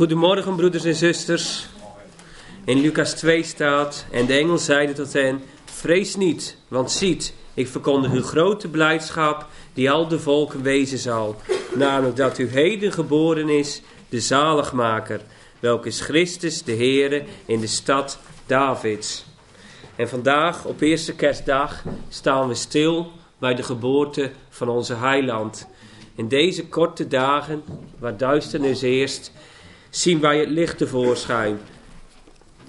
Goedemorgen, broeders en zusters. In Lucas 2 staat: En de engel zeide tot hen: Vrees niet, want ziet, ik verkondig u grote blijdschap, die al de volken wezen zal. Namelijk dat u heden geboren is, de zaligmaker, welke is Christus de Heere in de stad Davids. En vandaag, op eerste kerstdag, staan we stil bij de geboorte van onze heiland. In deze korte dagen, waar duisternis eerst, zien wij het licht tevoorschijn.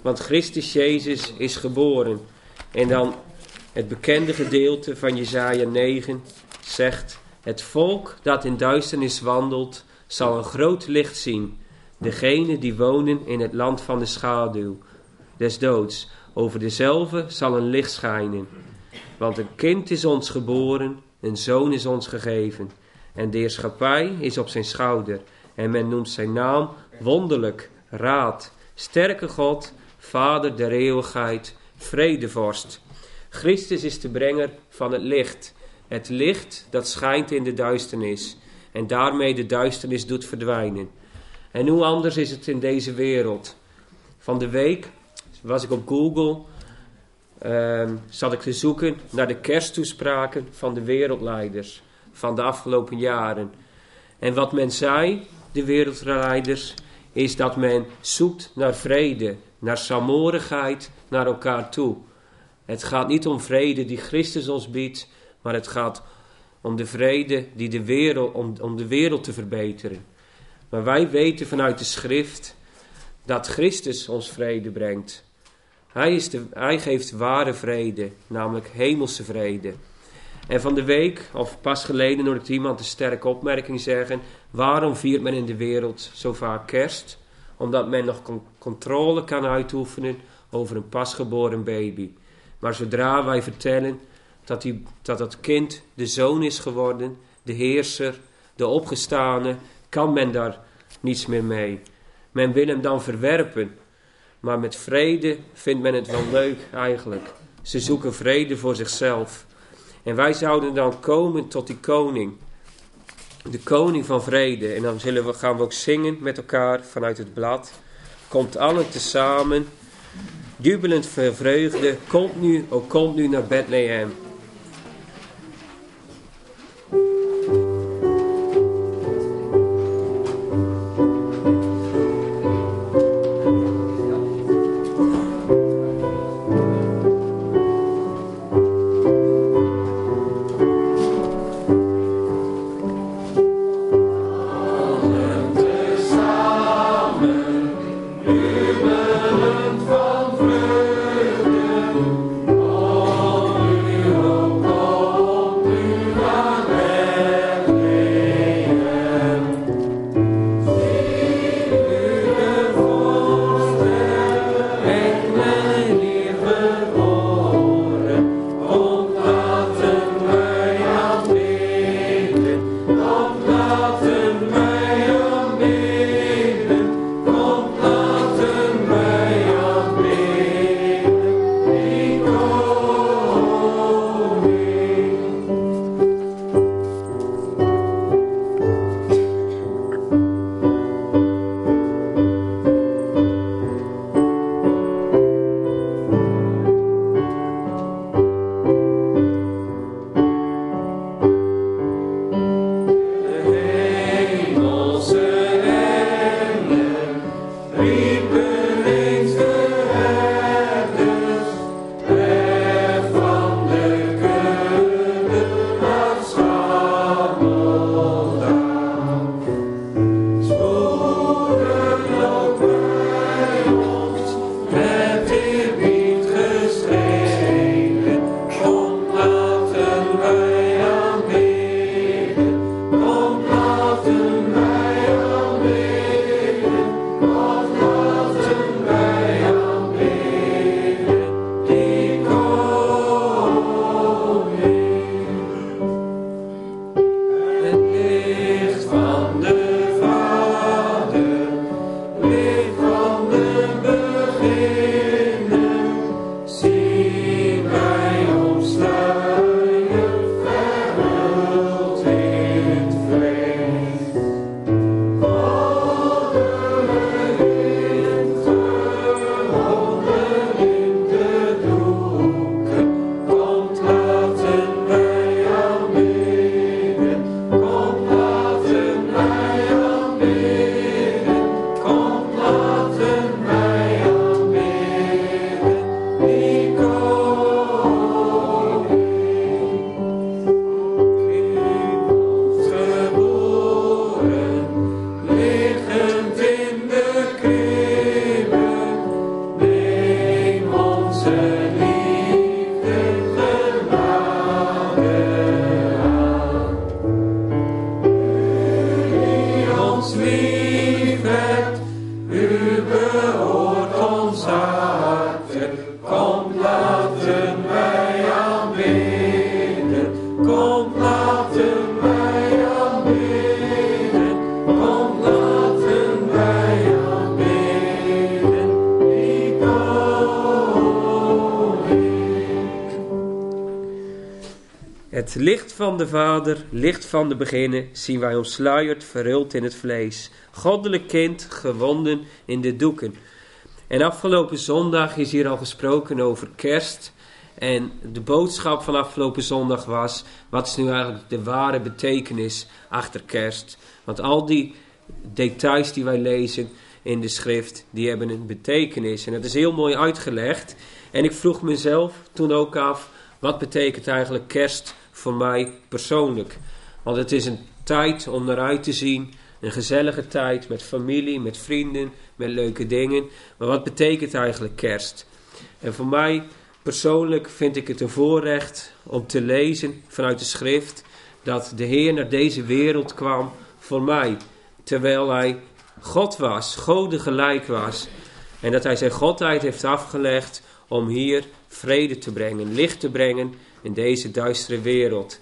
Want Christus Jezus is geboren. En dan het bekende gedeelte van Jesaja 9 zegt: Het volk dat in duisternis wandelt, zal een groot licht zien. Degene die wonen in het land van de schaduw des doods, over dezelfde zal een licht schijnen. Want een kind is ons geboren, een zoon is ons gegeven. En de heerschappij is op zijn schouder. En men noemt zijn naam wonderlijk, raad, sterke God, Vader der eeuwigheid, vredevorst. Christus is de brenger van het licht. Het licht dat schijnt in de duisternis en daarmee de duisternis doet verdwijnen. En hoe anders is het in deze wereld? Van de week was ik op Google, um, zat ik te zoeken naar de kersttoespraken van de wereldleiders van de afgelopen jaren. En wat men zei, de wereldleiders, is dat men zoekt naar vrede, naar saamhorigheid naar elkaar toe. Het gaat niet om vrede die Christus ons biedt, maar het gaat om de vrede die de wereld, om, om de wereld te verbeteren. Maar wij weten vanuit de schrift dat Christus ons vrede brengt. Hij, is de, hij geeft ware vrede, namelijk hemelse vrede. En van de week, of pas geleden, hoorde ik iemand een sterke opmerking zeggen: Waarom viert men in de wereld zo vaak kerst? Omdat men nog controle kan uitoefenen over een pasgeboren baby. Maar zodra wij vertellen dat, die, dat dat kind de zoon is geworden, de heerser, de opgestane, kan men daar niets meer mee. Men wil hem dan verwerpen. Maar met vrede vindt men het wel leuk eigenlijk. Ze zoeken vrede voor zichzelf. En wij zouden dan komen tot die koning. De koning van vrede. En dan zullen we, gaan we ook zingen met elkaar vanuit het blad. Komt allen tezamen. Jubelend vreugde. Komt nu, ook komt nu naar Bethlehem. De Vader, licht van de beginnen, zien wij omsluierd, verhuld in het vlees. Goddelijk kind, gewonden in de doeken. En afgelopen zondag is hier al gesproken over kerst. En de boodschap van afgelopen zondag was: wat is nu eigenlijk de ware betekenis achter kerst? Want al die details die wij lezen in de schrift, die hebben een betekenis. En dat is heel mooi uitgelegd. En ik vroeg mezelf toen ook af: wat betekent eigenlijk kerst voor mij persoonlijk? Want het is een tijd om naar uit te zien. Een gezellige tijd met familie, met vrienden, met leuke dingen. Maar wat betekent eigenlijk kerst? En voor mij persoonlijk vind ik het een voorrecht om te lezen vanuit de schrift dat de Heer naar deze wereld kwam voor mij. Terwijl hij God was, Gode gelijk was. En dat hij zijn godheid heeft afgelegd om hier vrede te brengen, licht te brengen in deze duistere wereld.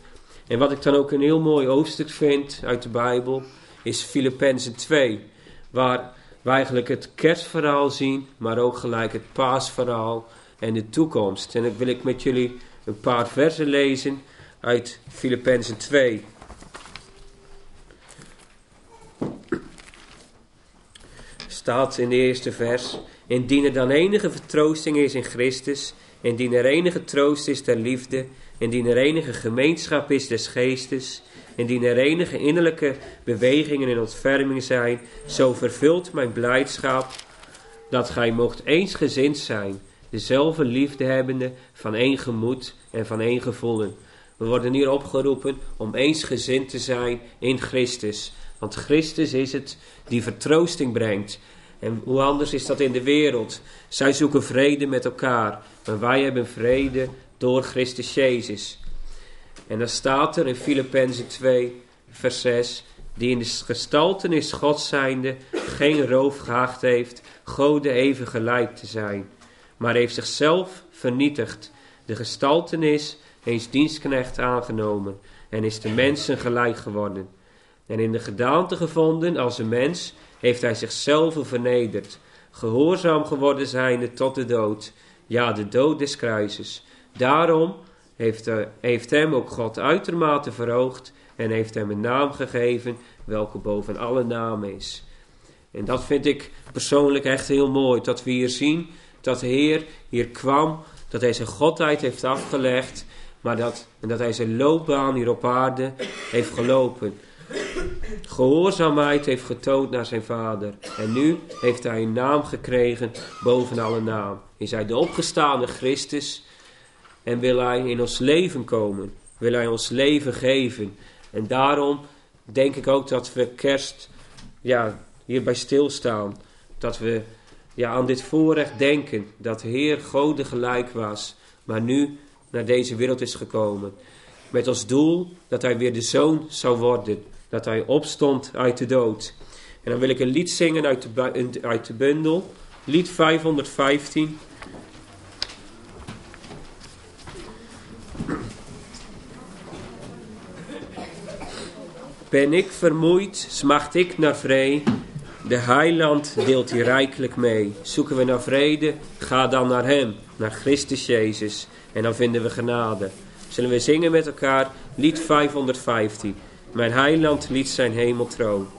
En wat ik dan ook een heel mooi hoofdstuk vind uit de Bijbel, is Filippenzen 2, waar we eigenlijk het kerstverhaal zien, maar ook gelijk het paasverhaal en de toekomst. En dan wil ik met jullie een paar versen lezen uit Filippenzen 2. Staat in de eerste vers: Indien er dan enige vertroosting is in Christus, indien er enige troost is der liefde, indien er enige gemeenschap is des geestes, indien er enige innerlijke bewegingen in ontferming zijn, zo vervult mijn blijdschap dat gij mocht eensgezind zijn, dezelfde liefde hebbende, van één gemoed en van één gevoelen. We worden hier opgeroepen om eensgezind te zijn in Christus. Want Christus is het die vertroosting brengt. En hoe anders is dat in de wereld? Zij zoeken vrede met elkaar, maar wij hebben vrede door Christus Jezus. En dan staat er in Filippenzen 2, vers 6, die in de gestaltenis God zijnde geen roof gehacht heeft, Gode even gelijk te zijn, maar heeft zichzelf vernietigd, de gestaltenis eens dienstknecht aangenomen en is de mensen gelijk geworden. En in de gedaante gevonden als een mens heeft hij zichzelf vernederd, gehoorzaam geworden zijnde tot de dood, ja de dood des kruises. Daarom heeft, er, heeft hem ook God uitermate verhoogd en heeft hem een naam gegeven welke boven alle namen is. En dat vind ik persoonlijk echt heel mooi, dat we hier zien dat de Heer hier kwam, dat hij zijn godheid heeft afgelegd, maar dat, en dat hij zijn loopbaan hier op aarde heeft gelopen. Gehoorzaamheid heeft getoond naar zijn vader. En nu heeft hij een naam gekregen boven alle naam. Is hij de opgestaande Christus en wil hij in ons leven komen. Wil hij ons leven geven. En daarom denk ik ook dat we kerst ja, hierbij stilstaan. Dat we ja, aan dit voorrecht denken. Dat de Heer Gode gelijk was. Maar nu naar deze wereld is gekomen. Met als doel dat hij weer de zoon zou worden. Dat hij opstond uit de dood. En dan wil ik een lied zingen uit de, uit de bundel. Lied 515. Ben ik vermoeid, smacht ik naar vrede. De heiland deelt hier rijkelijk mee. Zoeken we naar vrede, ga dan naar hem, naar Christus Jezus. En dan vinden we genade. Zullen we zingen met elkaar lied 515. Mijn heiland liet zijn hemeltroon. Zullen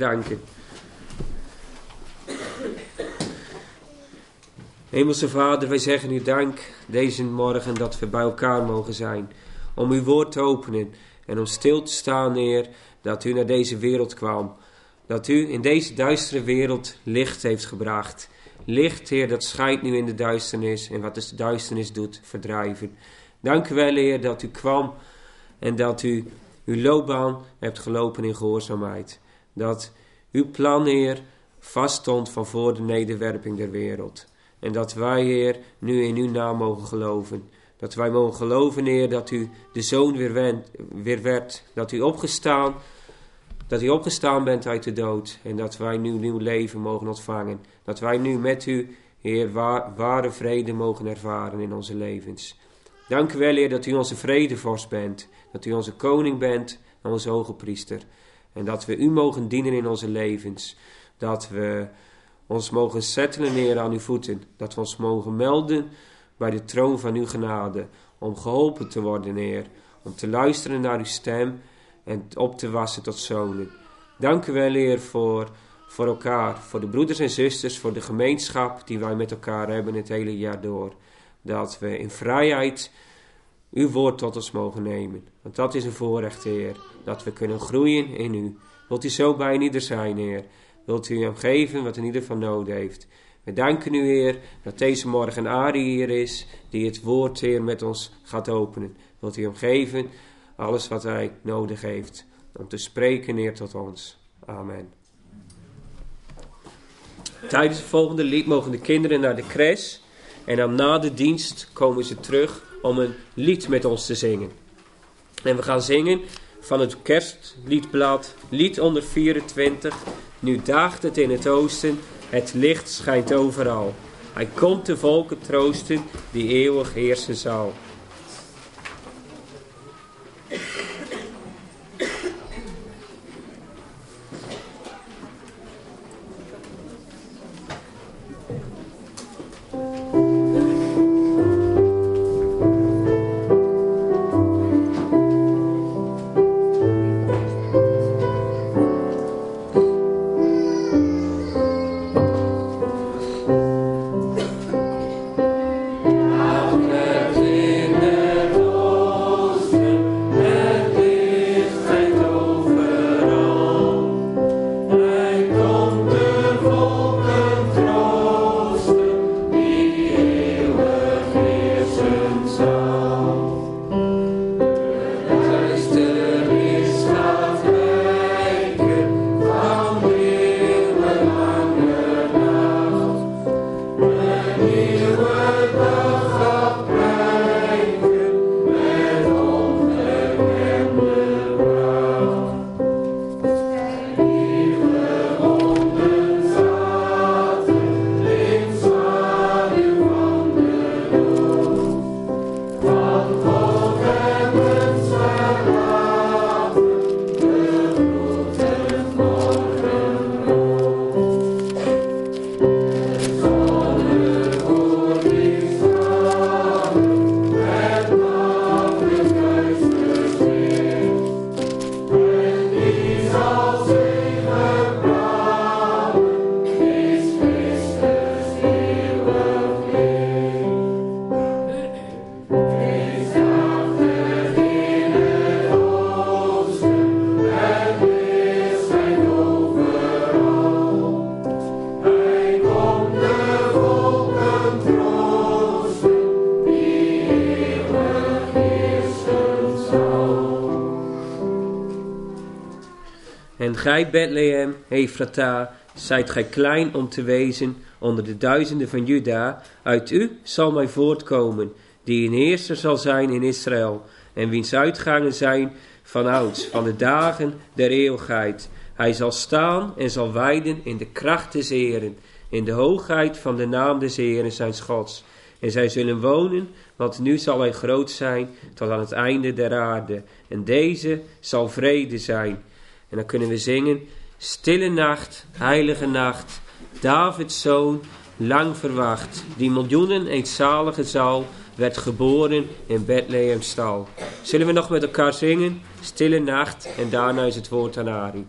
danken. Hemelse Vader, wij zeggen u dank deze morgen dat we bij elkaar mogen zijn. Om uw woord te openen en om stil te staan, Heer, dat u naar deze wereld kwam. Dat u in deze duistere wereld licht heeft gebracht. Licht, Heer, dat schijnt nu in de duisternis en wat de duisternis doet, verdrijven. Dank u wel, Heer, dat u kwam en dat u uw loopbaan hebt gelopen in gehoorzaamheid. Dat uw plan, Heer, vaststond van voor de nederwerping der wereld. En dat wij, Heer, nu in uw naam mogen geloven. Dat wij mogen geloven, Heer, dat u de Zoon weer, weer werd. Dat u opgestaan, dat u opgestaan bent uit de dood. En dat wij nu nieuw leven mogen ontvangen. Dat wij nu met u, Heer, ware vrede mogen ervaren in onze levens. Dank u wel, Heer, dat u onze vredevorst bent. Dat u onze koning bent en onze hoge priester. En dat we u mogen dienen in onze levens. Dat we ons mogen settelen neer aan uw voeten. Dat we ons mogen melden bij de troon van uw genade. Om geholpen te worden, Heer. Om te luisteren naar uw stem en op te wassen tot zonen. Dank u wel, Heer, voor, voor elkaar. Voor de broeders en zusters, voor de gemeenschap die wij met elkaar hebben het hele jaar door. Dat we in vrijheid uw woord tot ons mogen nemen. Want dat is een voorrecht, Heer. Dat we kunnen groeien in u. Wilt u zo bij ieder zijn, Heer. Wilt u hem geven wat in ieder van nodig heeft. We danken u, Heer, dat deze morgen Ari hier is, die het woord, Heer, met ons gaat openen. Wilt u hem geven alles wat hij nodig heeft om te spreken, Heer, tot ons. Amen. Tijdens het volgende lied mogen de kinderen naar de crash. En dan na de dienst komen ze terug om een lied met ons te zingen. En we gaan zingen van het kerstliedblad, lied onder 24. Nu daagt het in het oosten, het licht schijnt overal. Hij komt de volken troosten, die eeuwig heersen zal. Gij Bethlehem, Ephrata, zijt gij klein om te wezen onder de duizenden van Juda. Uit u zal mij voortkomen, die een heerser zal zijn in Israël. En wiens uitgangen zijn van ouds, van de dagen der eeuwigheid. Hij zal staan en zal wijden in de kracht des Heren, in de hoogheid van de naam des Heren zijn Gods. En zij zullen wonen, want nu zal hij groot zijn tot aan het einde der aarde. En deze zal vrede zijn en dan kunnen we zingen, stille nacht, heilige nacht, Davids zoon, lang verwacht, die miljoenen eenzalige zal, werd geboren in Bethlehem stal. Zullen we nog met elkaar zingen, stille nacht, en daarna is het woord aan Ari.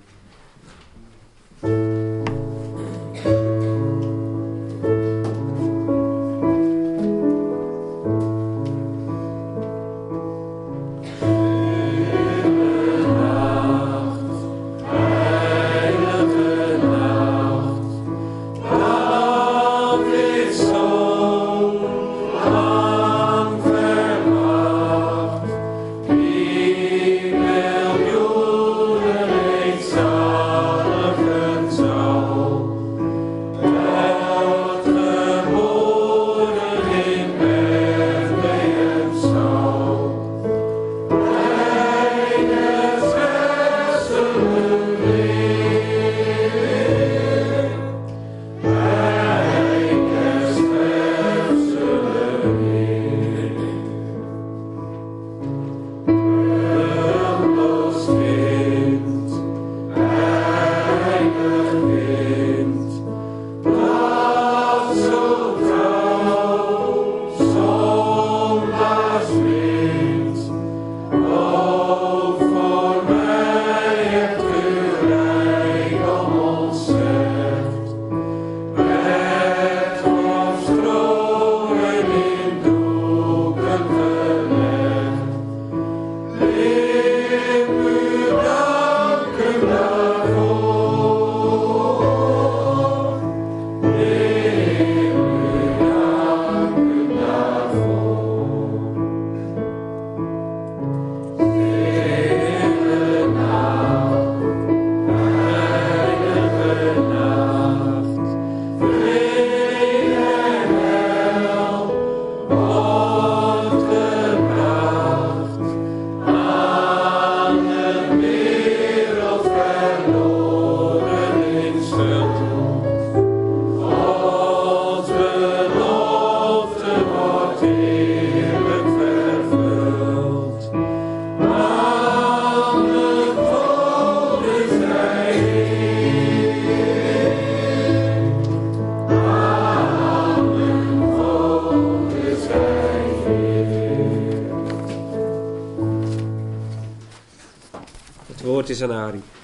Het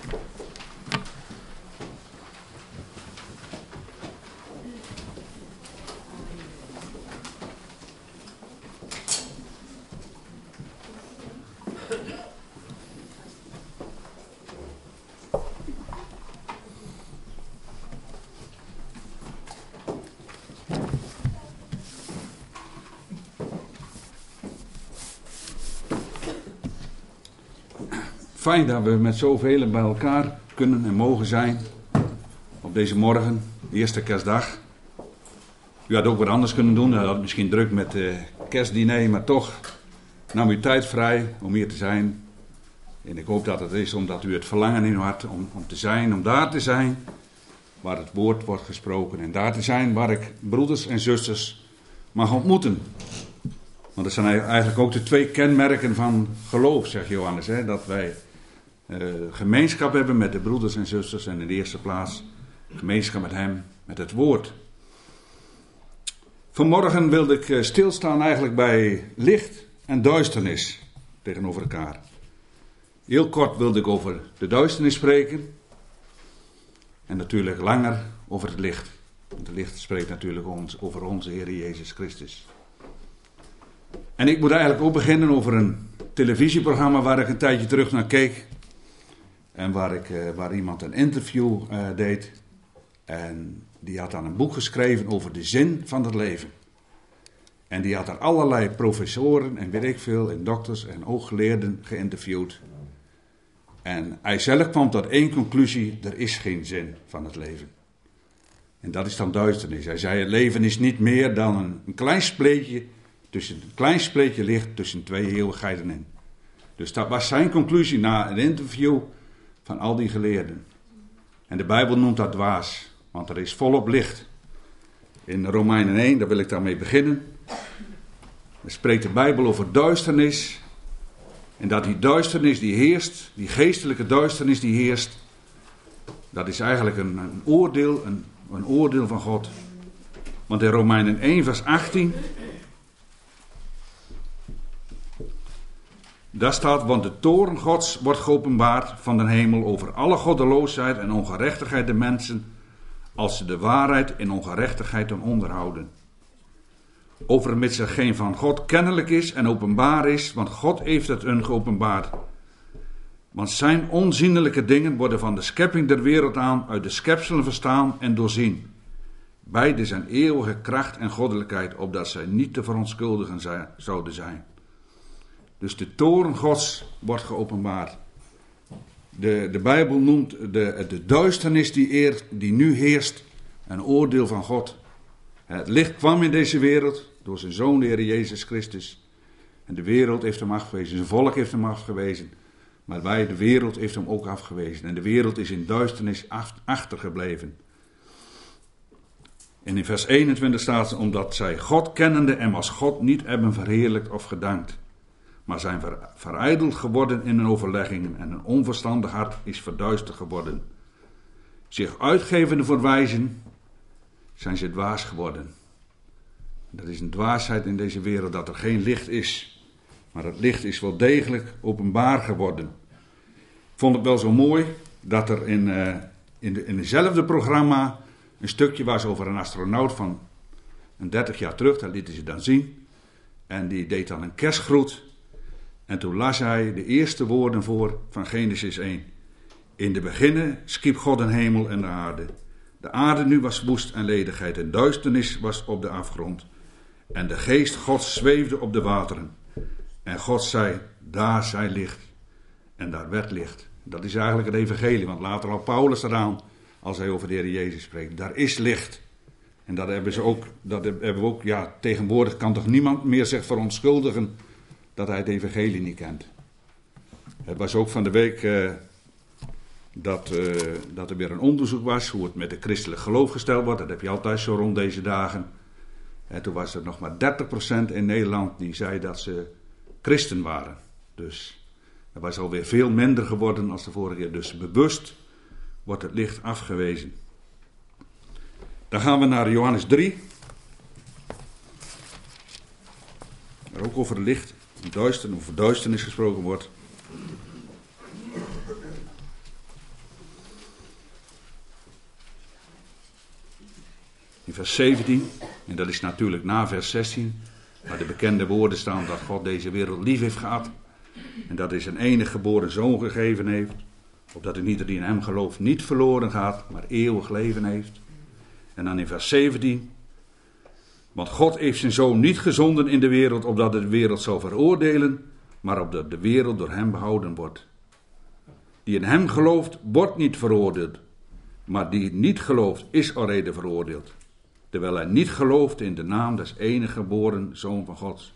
Fijn dat we met zoveel bij elkaar kunnen en mogen zijn op deze morgen, de eerste kerstdag. U had ook wat anders kunnen doen, u had misschien druk met het kerstdiner, maar toch nam u tijd vrij om hier te zijn. En ik hoop dat het is omdat u het verlangen in uw hart om, om te zijn, om daar te zijn waar het woord wordt gesproken. En daar te zijn waar ik broeders en zusters mag ontmoeten. Want dat zijn eigenlijk ook de twee kenmerken van geloof, zegt Johannes. Hè? Dat wij uh, gemeenschap hebben met de broeders en zusters. En in de eerste plaats gemeenschap met Hem, met het Woord. Vanmorgen wilde ik eh, stilstaan eigenlijk bij licht en duisternis tegenover elkaar. Heel kort wilde ik over de duisternis spreken. En natuurlijk langer over het licht. Want het licht spreekt natuurlijk ons, over onze Heer Jezus Christus. En ik moet eigenlijk ook beginnen over een televisieprogramma waar ik een tijdje terug naar keek. En waar, ik, eh, waar iemand een interview uh, deed. En die had dan een boek geschreven over de zin van het leven. En die had er allerlei professoren en weet ik veel, en dokters en ooggeleerden geïnterviewd. En hij zelf kwam tot één conclusie: er is geen zin van het leven. En dat is dan duisternis. Hij zei: het leven is niet meer dan een, klein spleetje, tussen, een klein spleetje licht tussen twee eeuwigheden in. Dus dat was zijn conclusie na een interview van al die geleerden. En de Bijbel noemt dat dwaas, want er is volop licht. In Romeinen 1, daar wil ik daarmee beginnen. Dan spreekt de Bijbel over duisternis. En dat die duisternis die heerst, die geestelijke duisternis die heerst, dat is eigenlijk een, een oordeel, een, een oordeel van God. Want in Romeinen 1, vers 18 Daar staat, want de toren gods wordt geopenbaard van de hemel over alle goddeloosheid en ongerechtigheid der mensen, als ze de waarheid in ongerechtigheid doen onderhouden. Overmits er geen van God kennelijk is en openbaar is, want God heeft het hun geopenbaard. Want zijn onzienlijke dingen worden van de schepping der wereld aan uit de schepselen verstaan en doorzien. Beide zijn eeuwige kracht en goddelijkheid, opdat zij niet te verontschuldigen zouden zijn. Dus de toren Gods wordt geopenbaard. De, de Bijbel noemt de, de duisternis die, eer, die nu heerst een oordeel van God. Het licht kwam in deze wereld door zijn zoon, de Heer Jezus Christus. En de wereld heeft hem afgewezen, zijn volk heeft hem afgewezen. Maar wij, de wereld, heeft hem ook afgewezen. En de wereld is in duisternis achtergebleven. En in vers 21 staat, omdat zij God kennende en als God niet hebben verheerlijkt of gedankt maar zijn ver, verijdeld geworden in hun overleggingen en een onverstandig hart is verduisterd geworden. Zich uitgevende voor wijzen, zijn ze dwaas geworden. Dat is een dwaasheid in deze wereld dat er geen licht is. Maar het licht is wel degelijk openbaar geworden. Ik vond het wel zo mooi dat er in, uh, in, de, in hetzelfde programma een stukje was over een astronaut van een 30 jaar terug. Dat lieten ze dan zien. En die deed dan een kerstgroet. En toen las hij de eerste woorden voor van Genesis 1. In de beginnen schiep God een hemel en de aarde. De aarde nu was woest en ledigheid en duisternis was op de afgrond. En de geest Gods zweefde op de wateren. En God zei, daar zij licht. En daar werd licht. Dat is eigenlijk het evangelie, want later al Paulus eraan, als hij over de Heer Jezus spreekt. Daar is licht. En dat hebben ze ook, dat hebben we ook, ja, tegenwoordig kan toch niemand meer zich verontschuldigen dat hij het evangelie niet kent. Het was ook van de week uh, dat, uh, dat er weer een onderzoek was hoe het met het christelijk geloof gesteld wordt. Dat heb je altijd zo rond deze dagen. En toen was er nog maar 30% in Nederland die zei dat ze christen waren. Dus dat was alweer veel minder geworden als de vorige keer. Dus bewust wordt het licht afgewezen. Dan gaan we naar Johannes 3. Waar ook over het of voor over duisternis gesproken wordt. In vers 17, en dat is natuurlijk na vers 16, waar de bekende woorden staan dat God deze wereld lief heeft gehad. En dat hij zijn enige geboren zoon gegeven heeft. Opdat ieder die in hem gelooft niet verloren gaat, maar eeuwig leven heeft. En dan in vers 17, want God heeft zijn zoon niet gezonden in de wereld, opdat de wereld zou veroordelen, maar opdat de wereld door hem behouden wordt. Die in hem gelooft, wordt niet veroordeeld, maar die niet gelooft, is alreeds veroordeeld. Terwijl hij niet gelooft in de naam des enige geboren Zoon van God.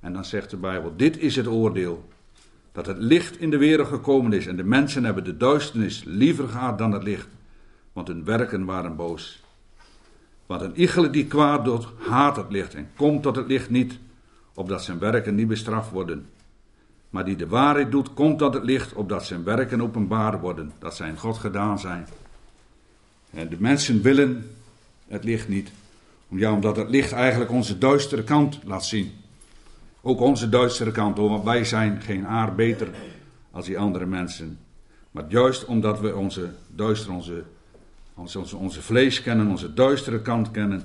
En dan zegt de Bijbel: Dit is het oordeel. Dat het licht in de wereld gekomen is en de mensen hebben de duisternis liever gehad dan het licht, want hun werken waren boos. Want een iegele die kwaad doet, haat het licht en komt tot het licht niet, opdat zijn werken niet bestraft worden. Maar die de waarheid doet, komt tot het licht, opdat zijn werken openbaar worden, dat zij in God gedaan zijn. En de mensen willen het licht niet. Ja, omdat het licht eigenlijk onze duistere kant laat zien. Ook onze duistere kant, want wij zijn geen aard beter als die andere mensen. Maar juist omdat we onze duister, onze, onze, onze vlees kennen, onze duistere kant kennen,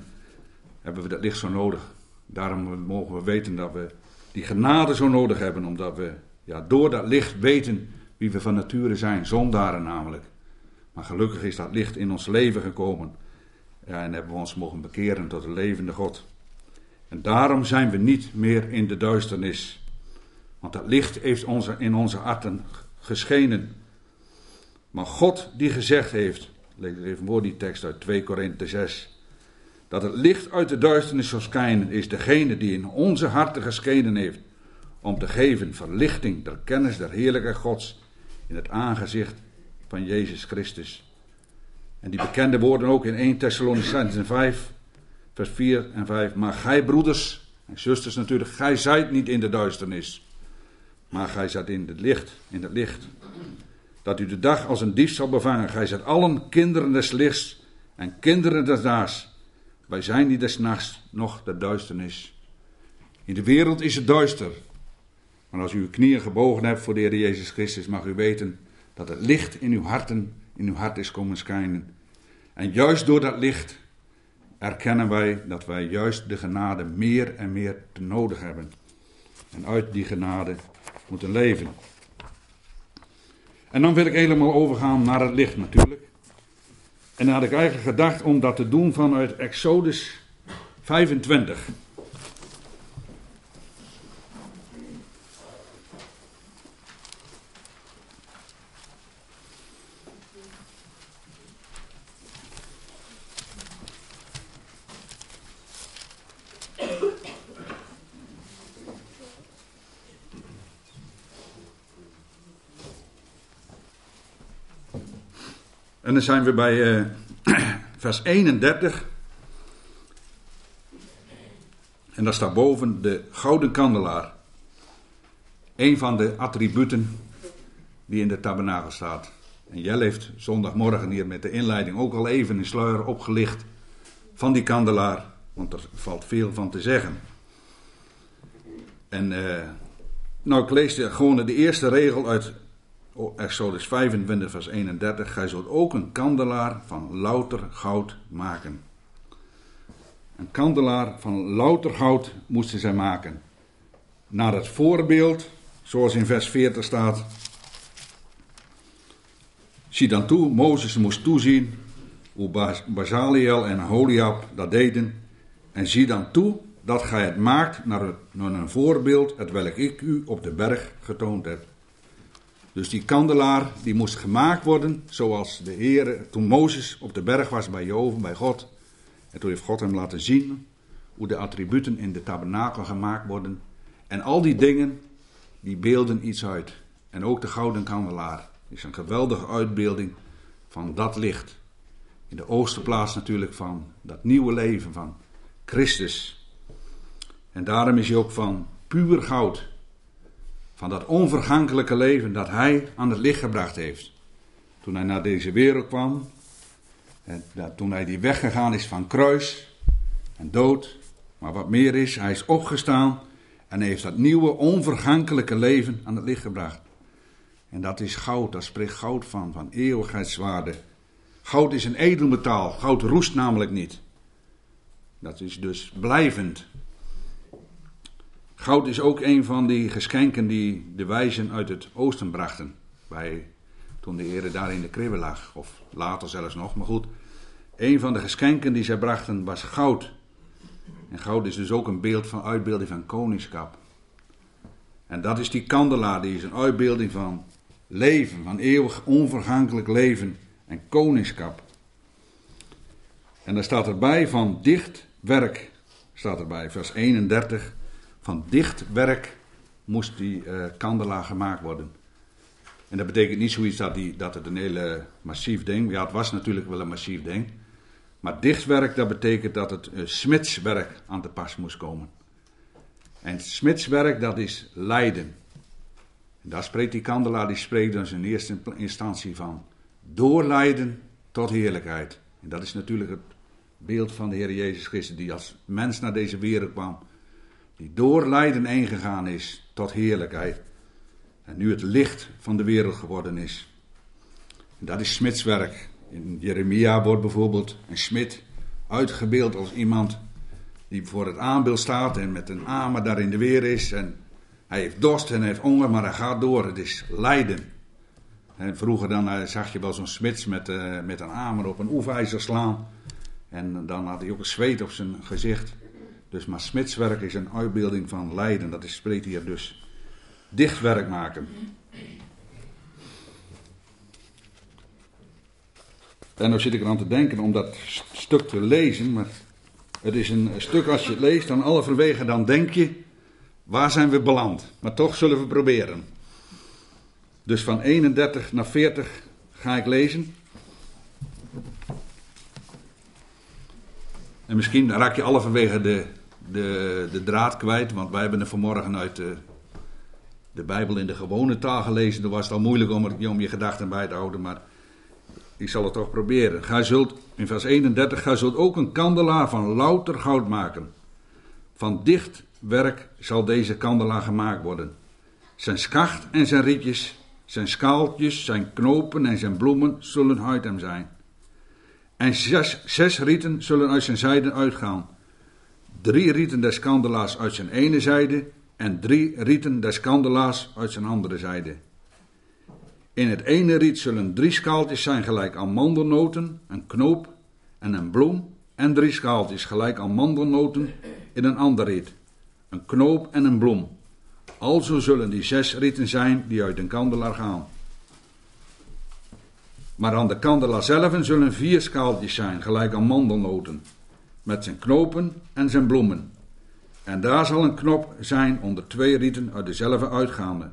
hebben we dat licht zo nodig. Daarom mogen we weten dat we die genade zo nodig hebben, omdat we ja, door dat licht weten wie we van nature zijn, zondaren namelijk. Maar gelukkig is dat licht in ons leven gekomen. En hebben we ons mogen bekeren tot de levende God. En daarom zijn we niet meer in de duisternis. Want dat licht heeft onze, in onze harten geschenen. Maar God die gezegd heeft, lees even voor die tekst uit 2 Korinthe 6, dat het licht uit de duisternis zal schijnen, is degene die in onze harten geschenen heeft, om te geven verlichting der kennis der heerlijke Gods in het aangezicht van Jezus Christus. En die bekende woorden ook in 1 Thessalonicenzen 5, vers 4 en 5. Maar gij broeders en zusters natuurlijk, gij zijt niet in de duisternis, maar gij zijt in het licht, in het licht. Dat u de dag als een dief zal bevangen. Gij zijt allen kinderen des lichts en kinderen des daags. Wij zijn niet des nachts, nog de duisternis. In de wereld is het duister. Maar als u uw knieën gebogen hebt voor de Heer Jezus Christus, mag u weten dat het licht in uw harten, in uw hart is komen schijnen. En juist door dat licht erkennen wij dat wij juist de genade meer en meer te nodig hebben. En uit die genade moeten leven. En dan wil ik helemaal overgaan naar het licht natuurlijk. En dan had ik eigenlijk gedacht om dat te doen vanuit Exodus 25. En dan zijn we bij uh, vers 31. En daar staat boven de gouden kandelaar. Een van de attributen die in de tabernakel staat. En Jelle heeft zondagmorgen hier met de inleiding ook al even een sluier opgelicht van die kandelaar. Want er valt veel van te zeggen. En uh, nou, ik lees gewoon de eerste regel uit Exodus 25, vers 31. Gij zult ook een kandelaar van louter goud maken. Een kandelaar van louter goud moesten zij maken. Naar het voorbeeld, zoals in vers 40 staat. Zie dan toe, Mozes moest toezien hoe Bazaliel en Holiab dat deden. En zie dan toe dat gij het maakt naar een voorbeeld, het welk ik u op de berg getoond heb. Dus die kandelaar die moest gemaakt worden zoals de Heer, toen Mozes op de berg was bij Joven, bij God. En toen heeft God hem laten zien hoe de attributen in de tabernakel gemaakt worden. En al die dingen, die beelden iets uit. En ook de gouden kandelaar is een geweldige uitbeelding van dat licht. In de oosterplaats natuurlijk van dat nieuwe leven van Christus. En daarom is hij ook van puur goud van dat onvergankelijke leven dat hij aan het licht gebracht heeft. Toen hij naar deze wereld kwam, en dat, toen hij die weggegaan is van kruis en dood, maar wat meer is, hij is opgestaan en heeft dat nieuwe onvergankelijke leven aan het licht gebracht. En dat is goud, daar spreekt goud van, van eeuwigheidswaarde. Goud is een edelmetaal, goud roest namelijk niet. Dat is dus blijvend. Goud is ook een van die geschenken die de wijzen uit het oosten brachten. Bij, toen de Heer daar in de kribbe lag, of later zelfs nog. Maar goed, een van de geschenken die zij brachten was goud. En goud is dus ook een beeld van uitbeelding van koningschap. En dat is die kandelaar, die is een uitbeelding van leven, van eeuwig onvergankelijk leven en koningschap. En daar staat erbij van dicht werk, staat erbij, vers 31. Van dicht werk moest die uh, kandelaar gemaakt worden. En dat betekent niet zoiets dat, die, dat het een hele massief ding, ja het was natuurlijk wel een massief ding. Maar dichtwerk, dat betekent dat het uh, smidswerk aan te pas moest komen. En smidswerk, dat is lijden. En daar spreekt die kandelaar, die spreekt dus in eerste instantie van doorlijden tot heerlijkheid. En dat is natuurlijk het beeld van de Heer Jezus Christus, die als mens naar deze wereld kwam. Die door lijden ingegaan is tot heerlijkheid. En nu het licht van de wereld geworden is. Dat is smidswerk. In Jeremia wordt bijvoorbeeld een smid uitgebeeld als iemand die voor het aanbeeld staat en met een amer daar in de weer is. En hij heeft dorst en hij heeft honger, maar hij gaat door. Het is lijden. En vroeger dan eh, zag je wel zo'n smits met, uh, met een amer op een oefijzer slaan. En dan had hij ook een zweet op zijn gezicht. Dus maar smidswerk is een uitbeelding van lijden. Dat is, spreekt hier dus dichtwerk maken. En nu zit ik eraan te denken om dat stuk te lezen, maar het is een stuk als je het leest, dan alle verwegen dan denk je, waar zijn we beland? Maar toch zullen we proberen. Dus van 31 naar 40 ga ik lezen. En misschien raak je alle vanwege de, de, de draad kwijt, want wij hebben er vanmorgen uit de, de Bijbel in de gewone taal gelezen. Dan was het al moeilijk om, er, om je gedachten bij te houden, maar ik zal het toch proberen. Gij zult, in vers 31, gij zult ook een kandelaar van louter goud maken. Van dicht werk zal deze kandelaar gemaakt worden. Zijn skacht en zijn rietjes, zijn skaaltjes, zijn knopen en zijn bloemen zullen uit hem zijn. En zes, zes rieten zullen uit zijn zijde uitgaan. Drie rieten des kandelaars uit zijn ene zijde en drie rieten des kandelaars uit zijn andere zijde. In het ene riet zullen drie schaaltjes zijn gelijk aan mandelnoten, een knoop en een bloem, en drie schaaltjes gelijk aan mandelnoten in een ander riet, een knoop en een bloem. Alzo zullen die zes rieten zijn die uit een kandelaar gaan. Maar aan de kandelaar zelf zullen vier schaaltjes zijn, gelijk aan mandelnoten, met zijn knopen en zijn bloemen. En daar zal een knop zijn onder twee rieten uit dezelfde uitgaande.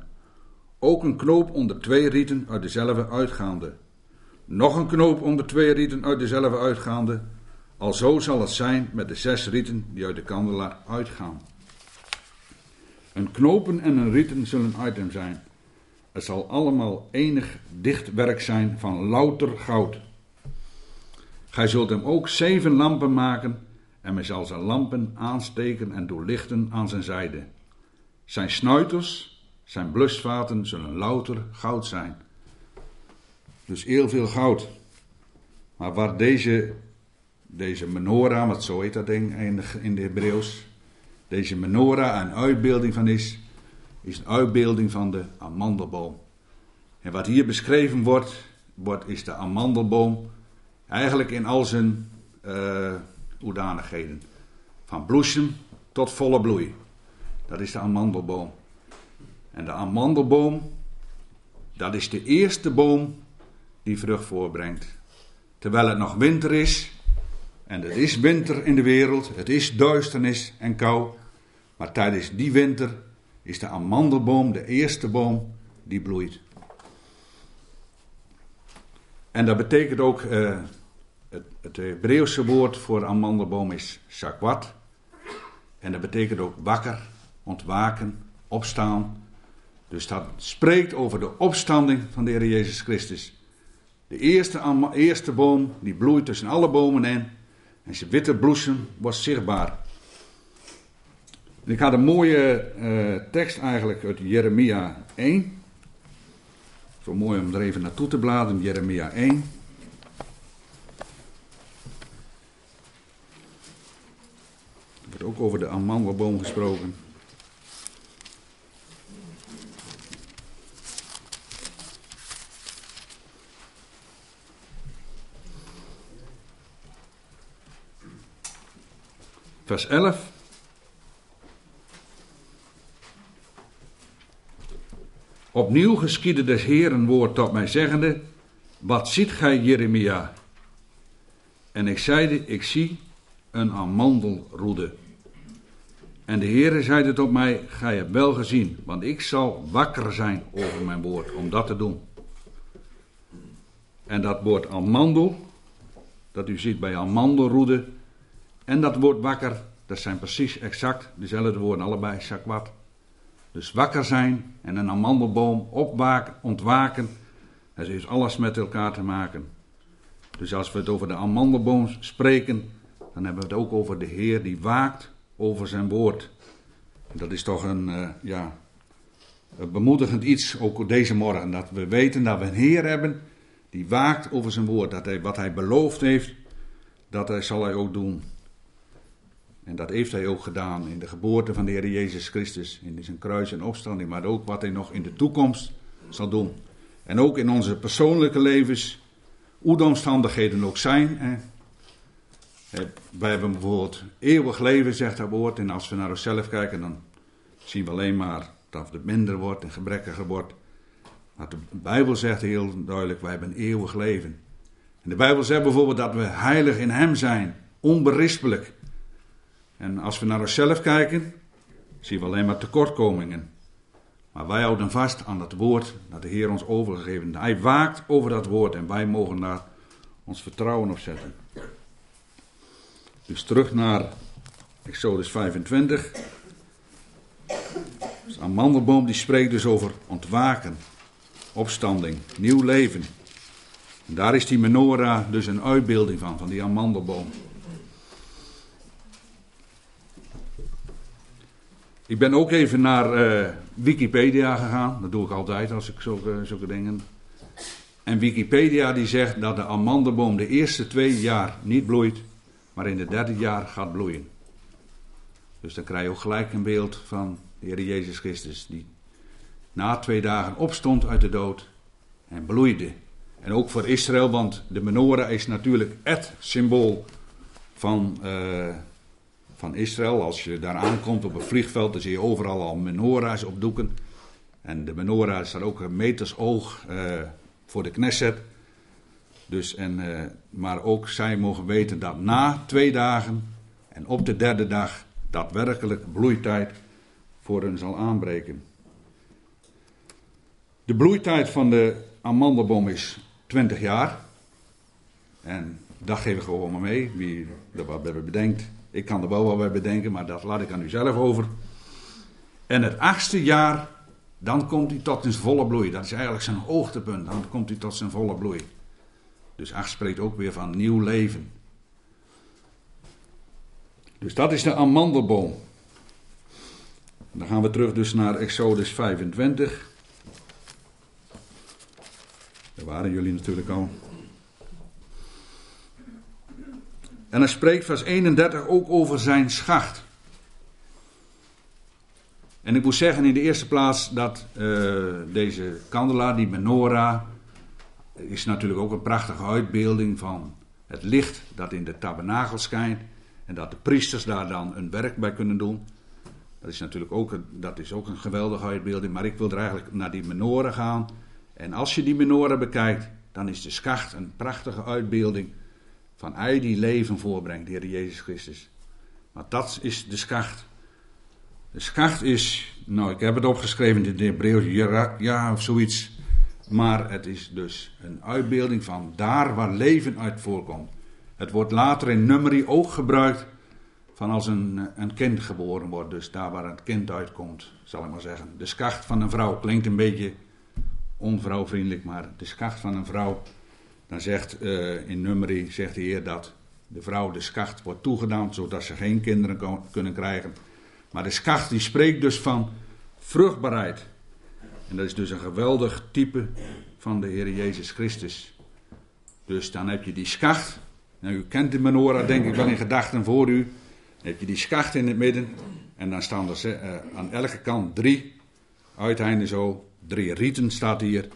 Ook een knoop onder twee rieten uit dezelfde uitgaande. Nog een knoop onder twee rieten uit dezelfde uitgaande. Alzo zal het zijn met de zes rieten die uit de kandelaar uitgaan. Een knopen en een rieten zullen uit hem zijn. Het zal allemaal enig dicht werk zijn van louter goud. Gij zult hem ook zeven lampen maken en men zal zijn lampen aansteken en doorlichten aan zijn zijde. Zijn snuiters, zijn blusvaten zullen louter goud zijn. Dus heel veel goud. Maar waar deze, deze menorah, wat zo heet dat ding in de, in de Hebreeuws, deze menorah een uitbeelding van is, is een uitbeelding van de amandelboom. En wat hier beschreven wordt, wordt is de amandelboom eigenlijk in al zijn uh, hoedanigheden. Van bloesem tot volle bloei. Dat is de amandelboom. En de amandelboom, dat is de eerste boom die vrucht voorbrengt. Terwijl het nog winter is, en het is winter in de wereld, het is duisternis en kou, maar tijdens die winter is de amandelboom de eerste boom die bloeit. En dat betekent ook, uh, het, het Hebreeuwse woord voor amandelboom is shakwat. En dat betekent ook wakker, ontwaken, opstaan. Dus dat spreekt over de opstanding van de Heer Jezus Christus. De eerste, eerste boom die bloeit tussen alle bomen in. En zijn witte bloesem wordt zichtbaar. Ik had een mooie uh, tekst eigenlijk uit Jeremia 1. Zo mooi om er even naartoe te bladeren, Jeremia 1. Wordt ook over de amandelboom gesproken. Vers 11. Opnieuw geschiedde des Heeren woord tot mij zeggende, wat ziet gij Jeremia? En ik zeide, ik zie een amandelroede. En de Heere zeide tot mij, gij hebt wel gezien, want ik zal wakker zijn over mijn woord, om dat te doen. En dat woord amandel, dat u ziet bij amandelroede, en dat woord wakker, dat zijn precies exact dezelfde woorden, allebei shakwat. Dus wakker zijn en een amandelboom opwaken, ontwaken, dat heeft alles met elkaar te maken. Dus als we het over de amandelboom spreken, dan hebben we het ook over de Heer die waakt over zijn woord. Dat is toch een, uh, ja, bemoedigend iets, ook deze morgen. Dat we weten dat we een Heer hebben die waakt over zijn woord. Dat hij wat hij beloofd heeft, dat hij, zal hij ook doen. En dat heeft hij ook gedaan in de geboorte van de Heer Jezus Christus, in zijn kruis en opstanding, maar ook wat hij nog in de toekomst zal doen. En ook in onze persoonlijke levens, hoe de omstandigheden ook zijn. Wij hebben bijvoorbeeld eeuwig leven, zegt dat woord. En als we naar onszelf kijken, dan zien we alleen maar dat het minder wordt en gebrekkiger wordt. Maar de Bijbel zegt heel duidelijk, wij hebben eeuwig leven. En de Bijbel zegt bijvoorbeeld dat we heilig in Hem zijn, onberispelijk. En als we naar onszelf kijken, zien we alleen maar tekortkomingen. Maar wij houden vast aan dat woord dat de Heer ons overgegeven. Hij waakt over dat woord en wij mogen daar ons vertrouwen op zetten. Dus terug naar Exodus 25. Dus een mandelboom die spreekt dus over ontwaken, opstanding, nieuw leven. En daar is die menorah dus een uitbeelding van, van die amandelboom. Ik ben ook even naar uh, Wikipedia gegaan. Dat doe ik altijd als ik zulke dingen. En Wikipedia die zegt dat de amandelboom de eerste twee jaar niet bloeit, maar in het derde jaar gaat bloeien. Dus dan krijg je ook gelijk een beeld van de Heer Jezus Christus, die na twee dagen opstond uit de dood en bloeide. En ook voor Israël, want de menorah is natuurlijk het symbool van, uh, van Israël. Als je daar aankomt op een vliegveld, dan zie je overal al menorahs op doeken. En de menorah is ook een meters oog uh, voor de Knesset. Dus en, uh, maar ook zij mogen weten dat na twee dagen en op de derde dag daadwerkelijk bloeitijd voor hen zal aanbreken. De bloeitijd van de amandelboom is 20 jaar. En dat geef ik gewoon maar mee, wie er wat bij bedenkt. Ik kan er wel wat bij bedenken, maar dat laat ik aan u zelf over. En het achtste jaar, dan komt hij tot zijn volle bloei. Dat is eigenlijk zijn hoogtepunt. Dan komt hij tot zijn volle bloei. Dus acht spreekt ook weer van nieuw leven. Dus dat is de amandelboom. Dan gaan we terug dus naar Exodus 25. Daar waren jullie natuurlijk al. En hij spreekt vers 31 ook over zijn schacht. En ik moet zeggen in de eerste plaats dat uh, deze kandelaar, die menorah, is natuurlijk ook een prachtige uitbeelding van het licht dat in de tabernakel schijnt. En dat de priesters daar dan een werk bij kunnen doen. Dat is natuurlijk ook een, dat is ook een geweldige uitbeelding. Maar ik wil er eigenlijk naar die menorah gaan. En als je die menorah bekijkt, dan is de schacht een prachtige uitbeelding van hij die leven voorbrengt, de Heer Jezus Christus. Maar dat is de schacht. De schacht is, nou ik heb het opgeschreven in de Hebreeuws, ja of zoiets. Maar het is dus een uitbeelding van daar waar leven uit voorkomt. Het wordt later in nummerie ook gebruikt van als een, een kind geboren wordt. Dus daar waar het kind uitkomt, zal ik maar zeggen. De skacht van een vrouw klinkt een beetje onvrouwvriendelijk, maar de skacht van een vrouw. Dan zegt uh, in nummerie zegt de Heer dat de vrouw de skacht wordt toegedaan, zodat ze geen kinderen kunnen krijgen. Maar de skacht die spreekt dus van vruchtbaarheid. En dat is dus een geweldig type van de Heer Jezus Christus. Dus dan heb je die schacht. Nou, u kent de menorah denk ik wel in gedachten voor u. Dan heb je die schacht in het midden. En dan staan er uh, aan elke kant drie uiteinden zo. Drie rieten staat hier.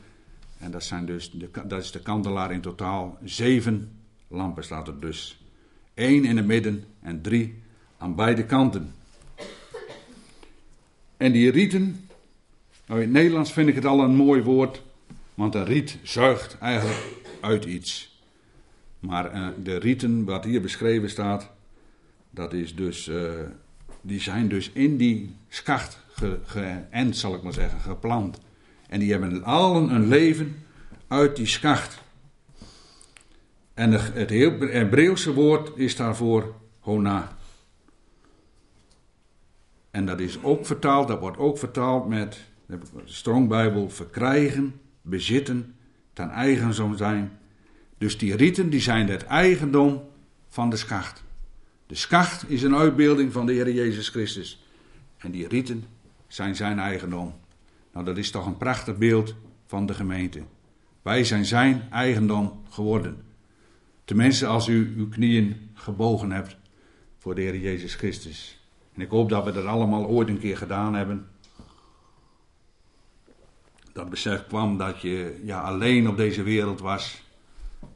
En dat, zijn dus de, dat is de kandelaar in totaal. Zeven lampen staat er dus. Eén in het midden en drie aan beide kanten. En die rieten, nou in het Nederlands vind ik het al een mooi woord, want een riet zuigt eigenlijk uit iets. Maar uh, de rieten, wat hier beschreven staat, dat is dus, uh, die zijn dus in die schacht geënt, zal ik maar zeggen, geplant. En die hebben allen een leven uit die schacht. En het Hebreeuwse woord is daarvoor hona. En dat is ook vertaald, dat wordt ook vertaald met de Strongbijbel verkrijgen, bezitten, ten eigendom zijn. Dus die rieten die zijn het eigendom van de schacht. De schacht is een uitbeelding van de Heer Jezus Christus. En die rieten zijn zijn eigendom. Nou, dat is toch een prachtig beeld van de gemeente. Wij zijn zijn eigendom geworden. Tenminste, als u uw knieën gebogen hebt voor de Heer Jezus Christus. En ik hoop dat we dat allemaal ooit een keer gedaan hebben. Dat besef kwam dat je ja, alleen op deze wereld was.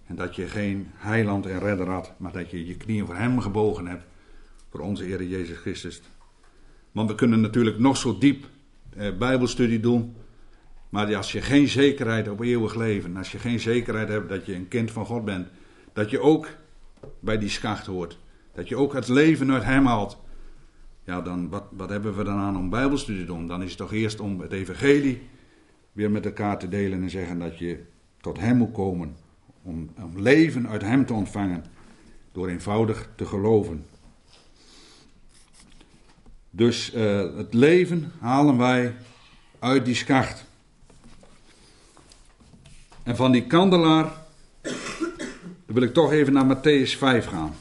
En dat je geen heiland en redder had, maar dat je je knieën voor hem gebogen hebt. Voor onze Heer Jezus Christus. Want we kunnen natuurlijk nog zo diep eh, Bijbelstudie doen. Maar als je geen zekerheid op eeuwig leven, als je geen zekerheid hebt dat je een kind van God bent, dat je ook bij die schacht hoort, dat je ook het leven uit Hem haalt, ja, dan wat, wat hebben we dan aan om Bijbelstudie te doen? Dan is het toch eerst om het Evangelie weer met elkaar te delen en zeggen dat je tot Hem moet komen, om, om leven uit Hem te ontvangen, door eenvoudig te geloven. Dus uh, het leven halen wij uit die schacht. En van die kandelaar wil ik toch even naar Matthäus 5 gaan.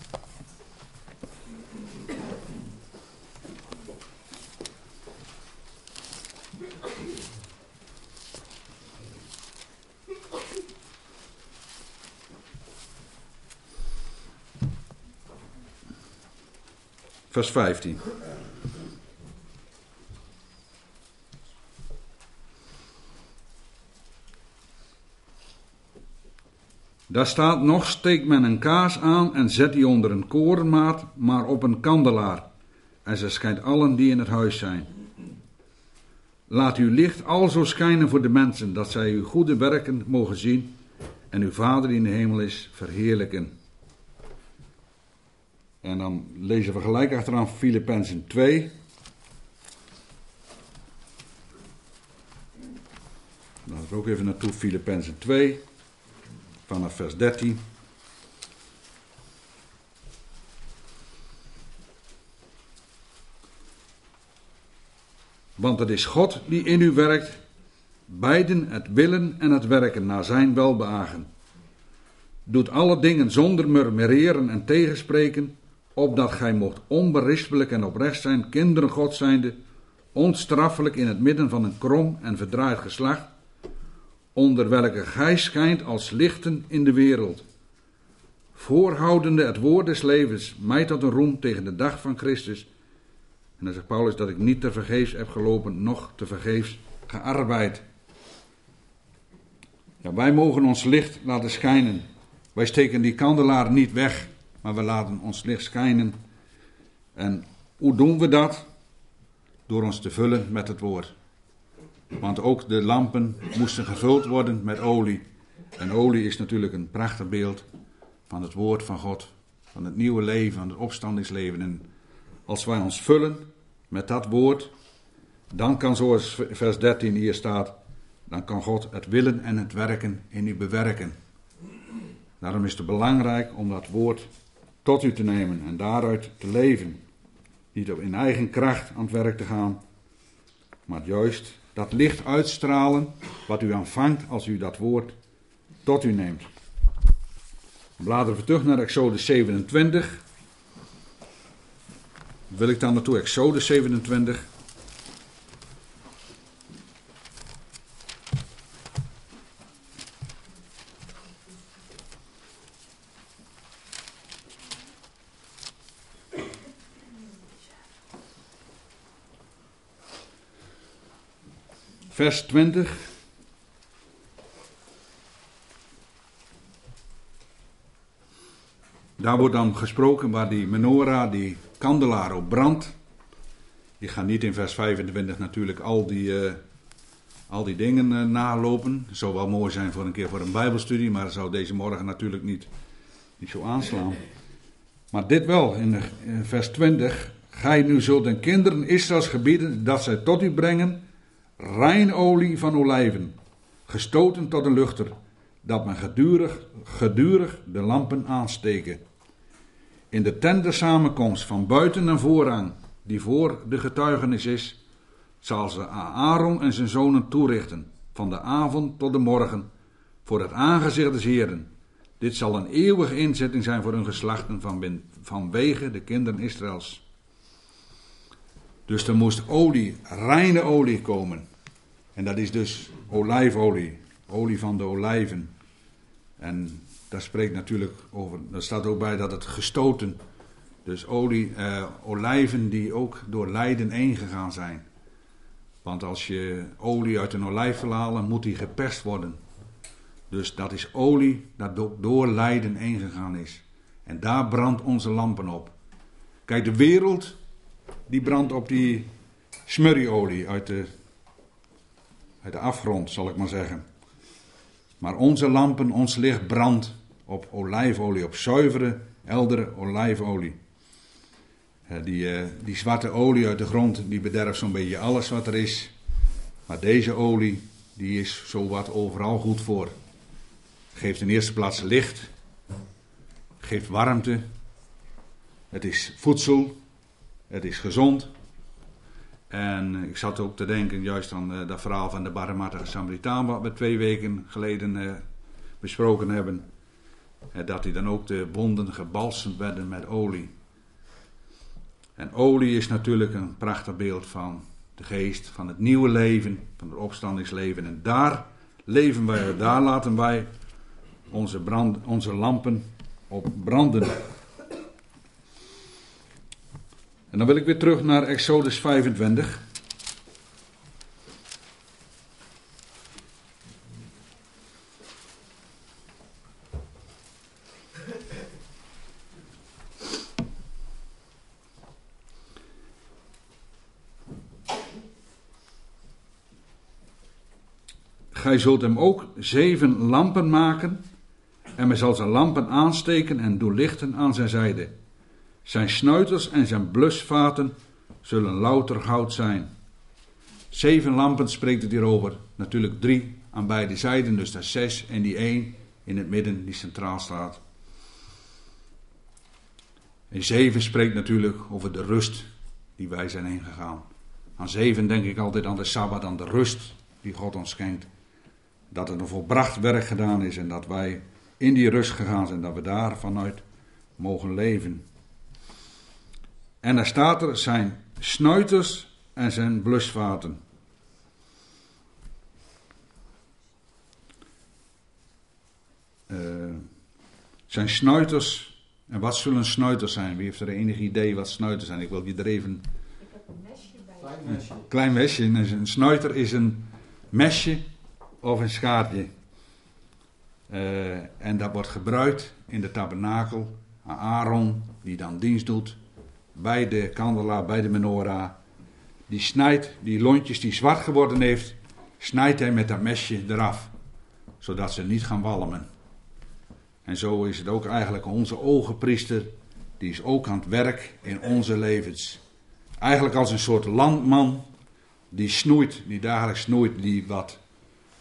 Vers 15. Daar staat nog, steekt men een kaas aan en zet die onder een korenmaat, maar op een kandelaar. En ze schijnt allen die in het huis zijn. Laat uw licht alzo schijnen voor de mensen, dat zij uw goede werken mogen zien en uw Vader die in de hemel is verheerlijken. En dan lezen we gelijk achteraan Filippenzen 2. Laten we ook even naartoe, Filippenzen 2 vanaf vers 13. Want het is God die in u werkt, beiden het willen en het werken naar zijn welbehagen. Doet alle dingen zonder murmureren en tegenspreken, opdat gij mocht onberispelijk en oprecht zijn, kinderen God zijnde, onstraffelijk in het midden van een krom en verdraaid geslacht, onder welke gij schijnt als lichten in de wereld, voorhoudende het woord des levens, mij tot een roem tegen de dag van Christus. En dan zegt Paulus dat ik niet te vergeefs heb gelopen, noch te vergeefs gearbeid. Ja, wij mogen ons licht laten schijnen. Wij steken die kandelaar niet weg, maar we laten ons licht schijnen. En hoe doen we dat? Door ons te vullen met het woord. Want ook de lampen moesten gevuld worden met olie. En olie is natuurlijk een prachtig beeld van het woord van God. Van het nieuwe leven, van het opstandingsleven. En als wij ons vullen met dat woord, dan kan zoals vers 13 hier staat, dan kan God het willen en het werken in u bewerken. Daarom is het belangrijk om dat woord tot u te nemen en daaruit te leven. Niet op in eigen kracht aan het werk te gaan, maar juist dat licht uitstralen wat u aanvangt als u dat woord tot u neemt. Bladeren we terug naar Exodus 27. Wil ik dan naartoe, Exodus 27. Vers 20. Daar wordt dan gesproken waar die menorah, die kandelaar op brandt. Je gaat niet in vers 25 natuurlijk al die, uh, al die dingen uh, nalopen. Het zou wel mooi zijn voor een keer voor een Bijbelstudie, maar zou deze morgen natuurlijk niet, niet zo aanslaan. Maar dit wel, in, vers 20. Gij nu zult den kinderen Israëls gebieden dat zij tot u brengen rein olie van olijven, gestoten tot een luchter, dat men gedurig, gedurig de lampen aansteken. In de tent der samenkomst van buiten en vooraan, die voor de getuigenis is, zal ze Aaron en zijn zonen toerichten, van de avond tot de morgen, voor het aangezicht des Heren. Dit zal een eeuwige inzetting zijn voor hun geslachten van, vanwege de kinderen Israëls. Dus er moest olie, reine olie komen. En dat is dus olijfolie, olie van de olijven. En daar spreekt natuurlijk over, er staat ook bij dat het gestoten, dus olie, eh, olijven die ook door lijden heen gegaan zijn. Want als je olie uit een olijf wil halen, moet die geperst worden. Dus dat is olie dat door lijden heen gegaan is. En daar brandt onze lampen op. Kijk, de wereld die brandt op die smurrieolie uit de, uit de afgrond, zal ik maar zeggen. Maar onze lampen, ons licht brandt op olijfolie, op zuivere, heldere olijfolie. Die, eh, die zwarte olie uit de grond, die bederft zo'n beetje alles wat er is. Maar deze olie, die is zo wat overal goed voor. Geeft in eerste plaats licht, geeft warmte, het is voedsel, het is gezond. En ik zat ook te denken juist aan uh, dat verhaal van de barmhartige Samaritaan wat we twee weken geleden uh, besproken hebben. Uh, dat die dan ook de wonden gebalsemd werden met olie. En olie is natuurlijk een prachtig beeld van de geest, van het nieuwe leven, van het opstandingsleven. En daar leven wij, daar laten wij onze, brand, onze lampen op branden. En dan wil ik weer terug naar Exodus 25. Gij zult hem ook zeven lampen maken, en men zal zijn lampen aansteken en doorlichten aan zijn zijde. Zijn snuiters en zijn blusvaten zullen louter goud zijn. Zeven lampen spreekt het hierover. Natuurlijk drie aan beide zijden, dus is zes. En die één in het midden die centraal staat. En zeven spreekt natuurlijk over de rust die wij zijn ingegaan. Aan zeven denk ik altijd aan de Sabbat, aan de rust die God ons schenkt. Dat er een volbracht werk gedaan is en dat wij in die rust gegaan zijn, dat we daar vanuit mogen leven. En daar staat er zijn snuiters en zijn blusvaten. Uh, zijn snuiters. En wat zullen snuiters zijn? Wie heeft er enig idee wat snuiters zijn? Ik wil je er even. Ik heb een mesje bij. Klein mesje. Een klein mesje. Een snuiter is een mesje of een schaartje. Uh, en dat wordt gebruikt in de tabernakel. Aaron, die dan dienst doet bij de kandelaar, bij de menorah. Die snijdt die lontjes die zwart geworden heeft, snijdt hij met dat mesje eraf. Zodat ze niet gaan walmen. En zo is het ook eigenlijk onze ogenpriester. Die is ook aan het werk in onze levens. Eigenlijk als een soort landman. Die snoeit, die dagelijks snoeit, die wat,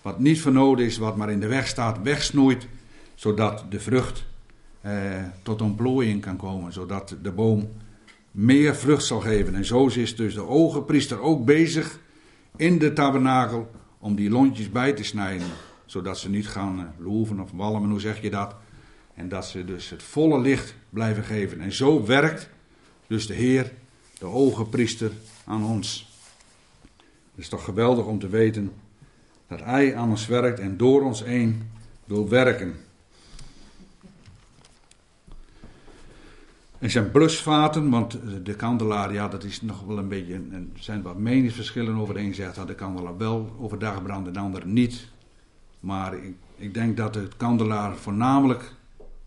wat niet voor nodig is, wat maar in de weg staat, wegsnoeit. Zodat de vrucht eh, tot ontplooiing kan komen. Zodat de boom meer vrucht zal geven. En zo is dus de ogenpriester ook bezig in de tabernakel om die lontjes bij te snijden. Zodat ze niet gaan eh, loeven of walmen, hoe zeg je dat? En dat ze dus het volle licht blijven geven. En zo werkt dus de Heer, de ogenpriester, aan ons. Het is toch geweldig om te weten dat Hij aan ons werkt en door ons heen wil werken. En zijn blusvaten, want de kandelaar, ja, dat is nog wel een beetje. Er zijn wat meningsverschillen over. De een zegt dat de kandelaar wel overdag brandt, de ander niet. Maar ik, ik denk dat het kandelaar voornamelijk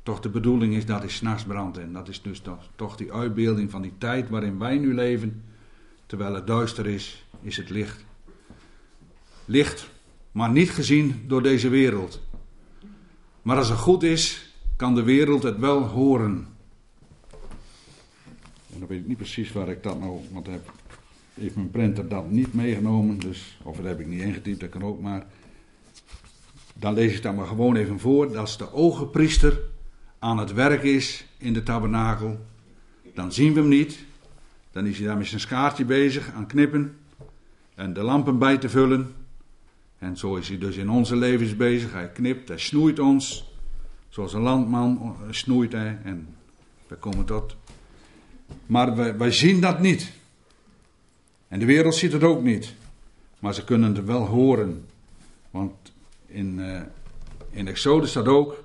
toch de bedoeling is dat hij s'nachts brandt. En dat is dus toch, toch die uitbeelding van die tijd waarin wij nu leven. Terwijl het duister is, is het licht. Licht, maar niet gezien door deze wereld. Maar als het goed is, kan de wereld het wel horen. Dan weet ik niet precies waar ik dat nou, want heb, heeft mijn printer dat niet meegenomen, dus, of dat heb ik niet ingetypt, dat kan ook maar. Dan lees ik dat maar gewoon even voor. Dat als de ogenpriester aan het werk is in de tabernakel, dan zien we hem niet. Dan is hij daar met zijn skaartje bezig aan knippen en de lampen bij te vullen. En zo is hij dus in onze levens bezig. Hij knipt, hij snoeit ons. Zoals een landman snoeit hij. En we komen tot. Maar wij, zien dat niet. En de wereld ziet het ook niet. Maar ze kunnen het wel horen. Want in, uh, in Exodus staat ook.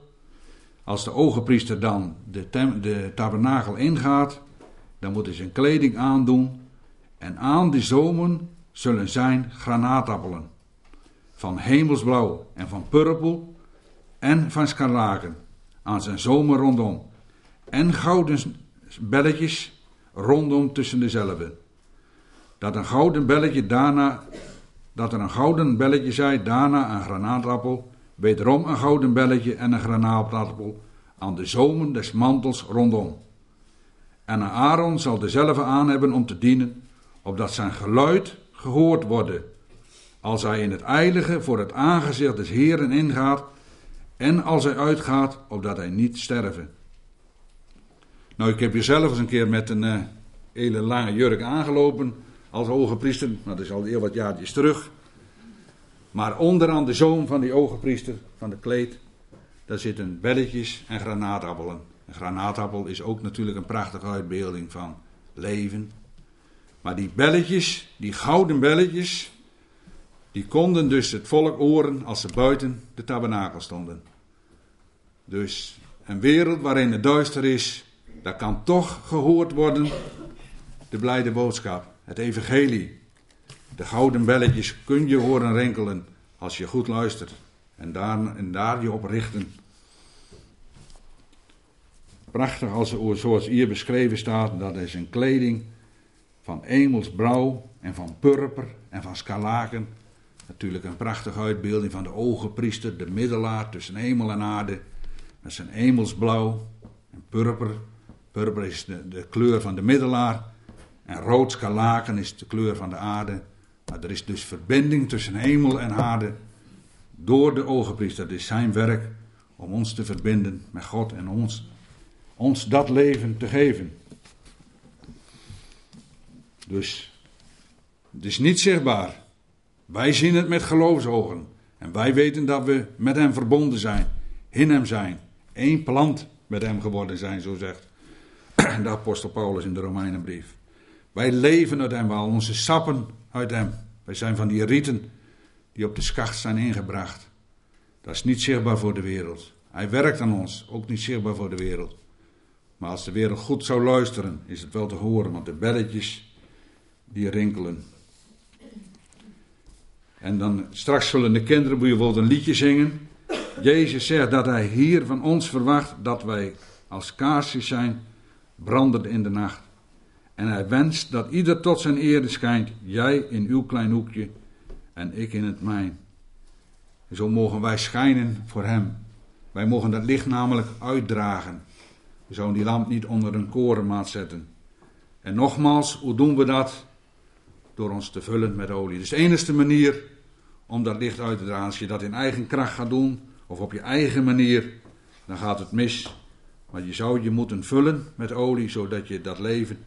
Als de ogenpriester dan de, de tabernakel ingaat. Dan moet hij zijn kleding aandoen. En aan die zomen zullen zijn granaatappelen van hemelsblauw en van purpel en van scharlaken aan zijn zomer rondom. En gouden belletjes rondom tussen dezelfde. Dat een gouden belletje daarna, dat er een gouden belletje zij, daarna een granaatappel, wederom een gouden belletje en een granaatappel aan de zomen des mantels rondom. En Aaron zal dezelfde aan hebben om te dienen, opdat zijn geluid gehoord worden als hij in het eilige voor het aangezicht des Heeren ingaat en als hij uitgaat, opdat hij niet sterven. Nou, ik heb hier zelf eens een keer met een uh, hele lange jurk aangelopen als hoge priester, maar dat is al heel wat jaartjes terug. Maar onderaan de zoom van die ogenpriester, van de kleed, daar zitten belletjes en granaatappelen. Een granaatappel is ook natuurlijk een prachtige uitbeelding van leven. Maar die belletjes, die gouden belletjes, die konden dus het volk horen als ze buiten de tabernakel stonden. Dus een wereld waarin het duister is, daar kan toch gehoord worden de blijde boodschap, het evangelie. De gouden belletjes kun je horen rinkelen als je goed luistert en daar, en daar je op richten. Prachtig als, zoals hier beschreven staat, dat is een kleding van emelsbrouw en van purper en van scalaken Natuurlijk een prachtige uitbeelding van de ogenpriester, de middelaar tussen hemel en aarde. Met zijn hemelsblauw en purper. Purper is de, kleur van de middelaar. En rood skalaken is de kleur van de aarde. Maar er is dus verbinding tussen hemel en aarde door de ogenpriester. Het is zijn werk om ons te verbinden met God en ons, ons dat leven te geven. Dus het is niet zichtbaar. Wij zien het met geloofsogen. En wij weten dat we met hem verbonden zijn, in hem zijn, één plant met hem geworden zijn, zo zegt de apostel Paulus in de Romeinenbrief. Wij leven uit hem, we halen onze sappen uit hem. Wij zijn van die rieten die op de schacht zijn ingebracht. Dat is niet zichtbaar voor de wereld. Hij werkt aan ons, ook niet zichtbaar voor de wereld. Maar als de wereld goed zou luisteren, is het wel te horen, want de belletjes die rinkelen. En dan straks zullen de kinderen bijvoorbeeld een liedje zingen. Jezus zegt dat hij hier van ons verwacht dat wij als kaarsjes zijn, brandend in de nacht. En hij wenst dat ieder tot zijn ere schijnt, jij in uw klein hoekje en ik in het mijn. Zo mogen wij schijnen voor hem. Wij mogen dat licht namelijk uitdragen. We zouden die lamp niet onder een korenmaat zetten. En nogmaals, hoe doen we dat? door ons te vullen met olie. Dus de enige manier om dat licht uit te dragen, als je dat in eigen kracht gaat doen, of op je eigen manier, dan gaat het mis. Maar je zou je moeten vullen met olie, zodat je dat leven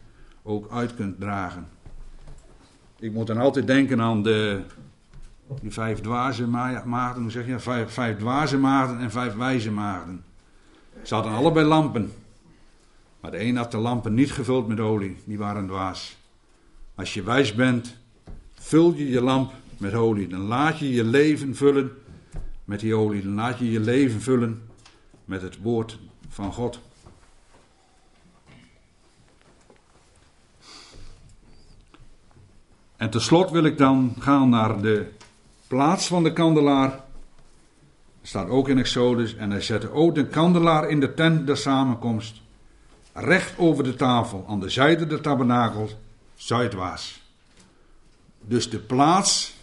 ook uit kunt dragen. Ik moet dan altijd denken aan de vijf dwaze maagden, hoe zeg je, vijf, vijf dwaze en vijf wijze maagden. Ze hadden allebei lampen. Maar de een had de lampen niet gevuld met olie, die waren dwaas. Als je wijs bent, vul je je lamp met olie. Dan laat je je leven vullen met die olie. Dan laat je je leven vullen met het woord van God. En tenslotte wil ik dan gaan naar de plaats van de kandelaar. Staat ook in Exodus. En hij zette ook de kandelaar in de tent der samenkomst. Recht over de tafel, aan de zijde der tabernakel, zuidwaarts. Dus de plaats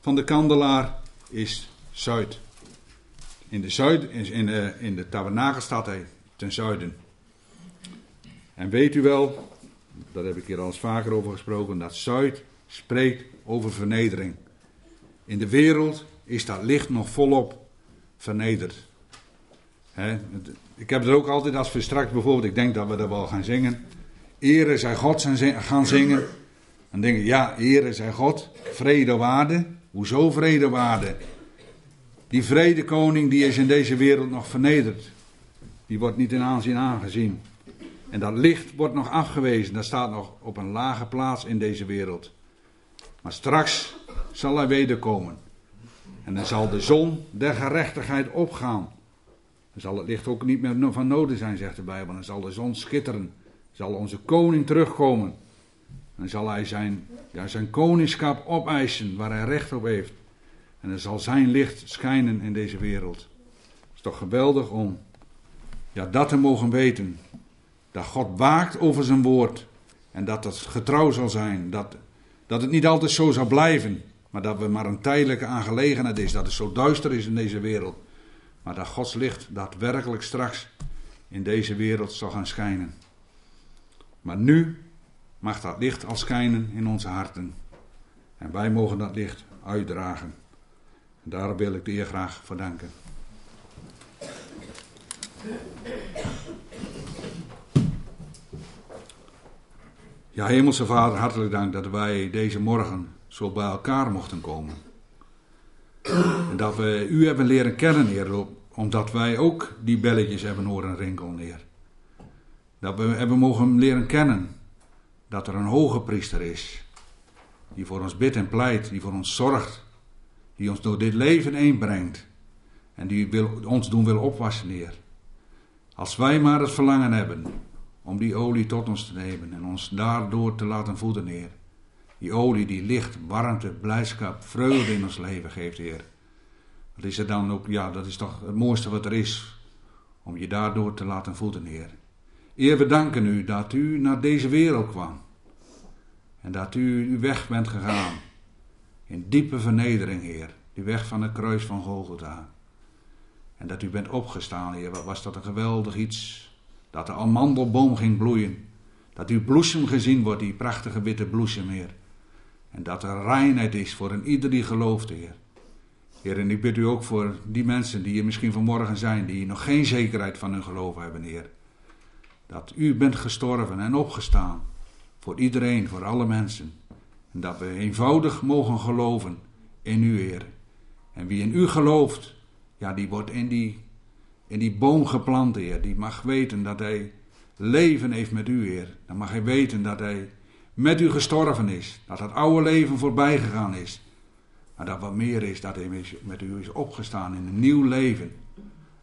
van de kandelaar is zuid. In de, zuid, in de, in de hij ten zuiden. En weet u wel, daar heb ik hier al eens vaker over gesproken, dat zuid spreekt over vernedering. In de wereld is dat licht nog volop vernederd. ik heb het ook altijd als we straks bijvoorbeeld, ik denk dat we dat wel gaan zingen. Ere zij God gaan zingen. Dan denk ik, ja, ere zij God, vrede waarde. Hoezo vrede waarde? Die vredekoning die is in deze wereld nog vernederd. Die wordt niet in aanzien aangezien. En dat licht wordt nog afgewezen. Dat staat nog op een lage plaats in deze wereld. Maar straks zal hij wederkomen. En dan zal de zon der gerechtigheid opgaan. Dan zal het licht ook niet meer van nodig zijn, zegt de Bijbel. Dan zal de zon schitteren. Zal onze koning terugkomen. Dan zal hij zijn, ja, zijn koningschap opeisen waar hij recht op heeft. En dan zal zijn licht schijnen in deze wereld. Het is toch geweldig om ja, dat te mogen weten. Dat God waakt over zijn woord. En dat het getrouw zal zijn. Dat, dat het niet altijd zo zal blijven. Maar dat we maar een tijdelijke aangelegenheid is. Dat het zo duister is in deze wereld. Maar dat Gods licht daadwerkelijk straks in deze wereld zal gaan schijnen. Maar nu mag dat licht al schijnen in onze harten. En wij mogen dat licht uitdragen. En daarom wil ik de eer graag voor danken. Ja, Hemelse Vader, hartelijk dank dat wij deze morgen zo bij elkaar mochten komen. En dat we u hebben leren kennen, Heer, omdat wij ook die belletjes hebben horen rinkelen, Heer. Dat we hebben mogen leren kennen dat er een hoge priester is, die voor ons bidt en pleit, die voor ons zorgt, die ons door dit leven heen brengt en die wil, ons doen wil opwassen, Heer. Als wij maar het verlangen hebben om die olie tot ons te nemen en ons daardoor te laten voeden, Heer. Die olie die licht, warmte, blijdschap, vreugde in ons leven geeft, Heer. Wat is er dan ook, ja, dat is toch het mooiste wat er is, om je daardoor te laten voeden, Heer. Heer, we danken u dat u naar deze wereld kwam. En dat u uw weg bent gegaan. In diepe vernedering, Heer. Die weg van het kruis van Golgotha. En dat u bent opgestaan, Heer. Wat was dat een geweldig iets. Dat de amandelboom ging bloeien. Dat uw bloesem gezien wordt, die prachtige witte bloesem, Heer. En dat er reinheid is voor een ieder die gelooft, Heer. Heer, en ik bid u ook voor die mensen die hier misschien vanmorgen zijn, die nog geen zekerheid van hun geloof hebben, Heer. Dat u bent gestorven en opgestaan. Voor iedereen, voor alle mensen. Dat we eenvoudig mogen geloven in u, Heer. En wie in u gelooft, ja, die wordt in die in die boom geplant, Heer. Die mag weten dat hij leven heeft met u, Heer. Dan mag hij weten dat hij met u gestorven is. Dat het oude leven voorbij gegaan is. Maar dat wat meer is, dat hij met u is opgestaan in een nieuw leven.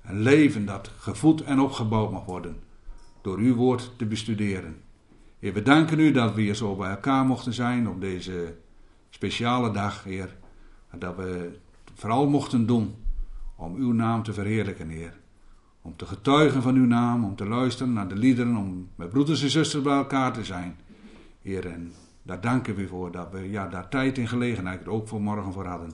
Een leven dat gevoed en opgebouwd mag worden. Door uw woord te bestuderen. Heer, we danken u dat we hier zo bij elkaar mochten zijn op deze speciale dag, Heer. Dat we vooral mochten doen om uw naam te verheerlijken, Heer. Om te getuigen van uw naam, om te luisteren naar de liederen, om met broeders en zusters bij elkaar te zijn. Heer, en daar danken we voor dat we ja, daar tijd en gelegenheid ook voor morgen voor hadden.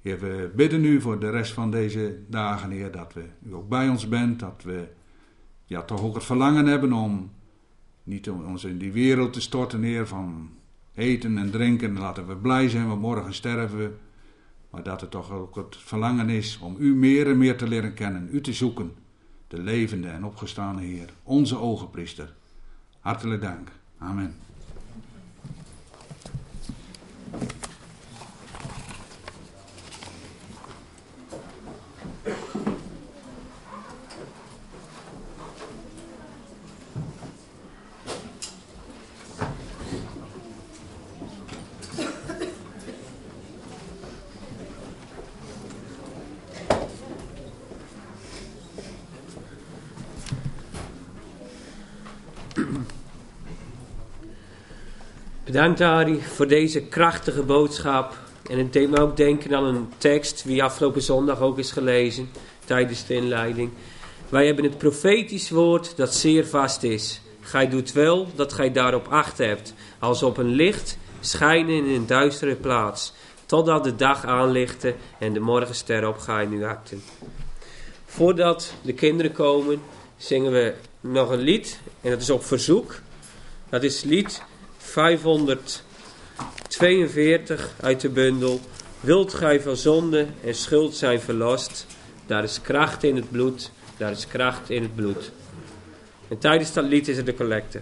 Heer, we bidden u voor de rest van deze dagen, Heer, dat we u ook bij ons bent, dat we ja, toch ook het verlangen hebben om niet om ons in die wereld te storten, Heer, van eten en drinken. Laten we blij zijn, want morgen sterven we. Maar dat het toch ook het verlangen is om u meer en meer te leren kennen, u te zoeken. De levende en opgestane Heer, onze ogenpriester. Hartelijk dank. Amen. Bedankt Ari voor deze krachtige boodschap. En het deed me ook denken aan een tekst die afgelopen zondag ook is gelezen tijdens de inleiding. Wij hebben het profetisch woord dat zeer vast is. Gij doet wel dat gij daarop acht hebt, als op een licht schijnen in een duistere plaats, totdat de dag aanlichte en de morgenster opgaat in uw akten. Voordat de kinderen komen, zingen we nog een lied, en dat is op verzoek. Dat is lied 542 uit de bundel. Wilt gij van zonde en schuld zijn verlost? Daar is kracht in het bloed, daar is kracht in het bloed. En tijdens dat lied is er de collecte.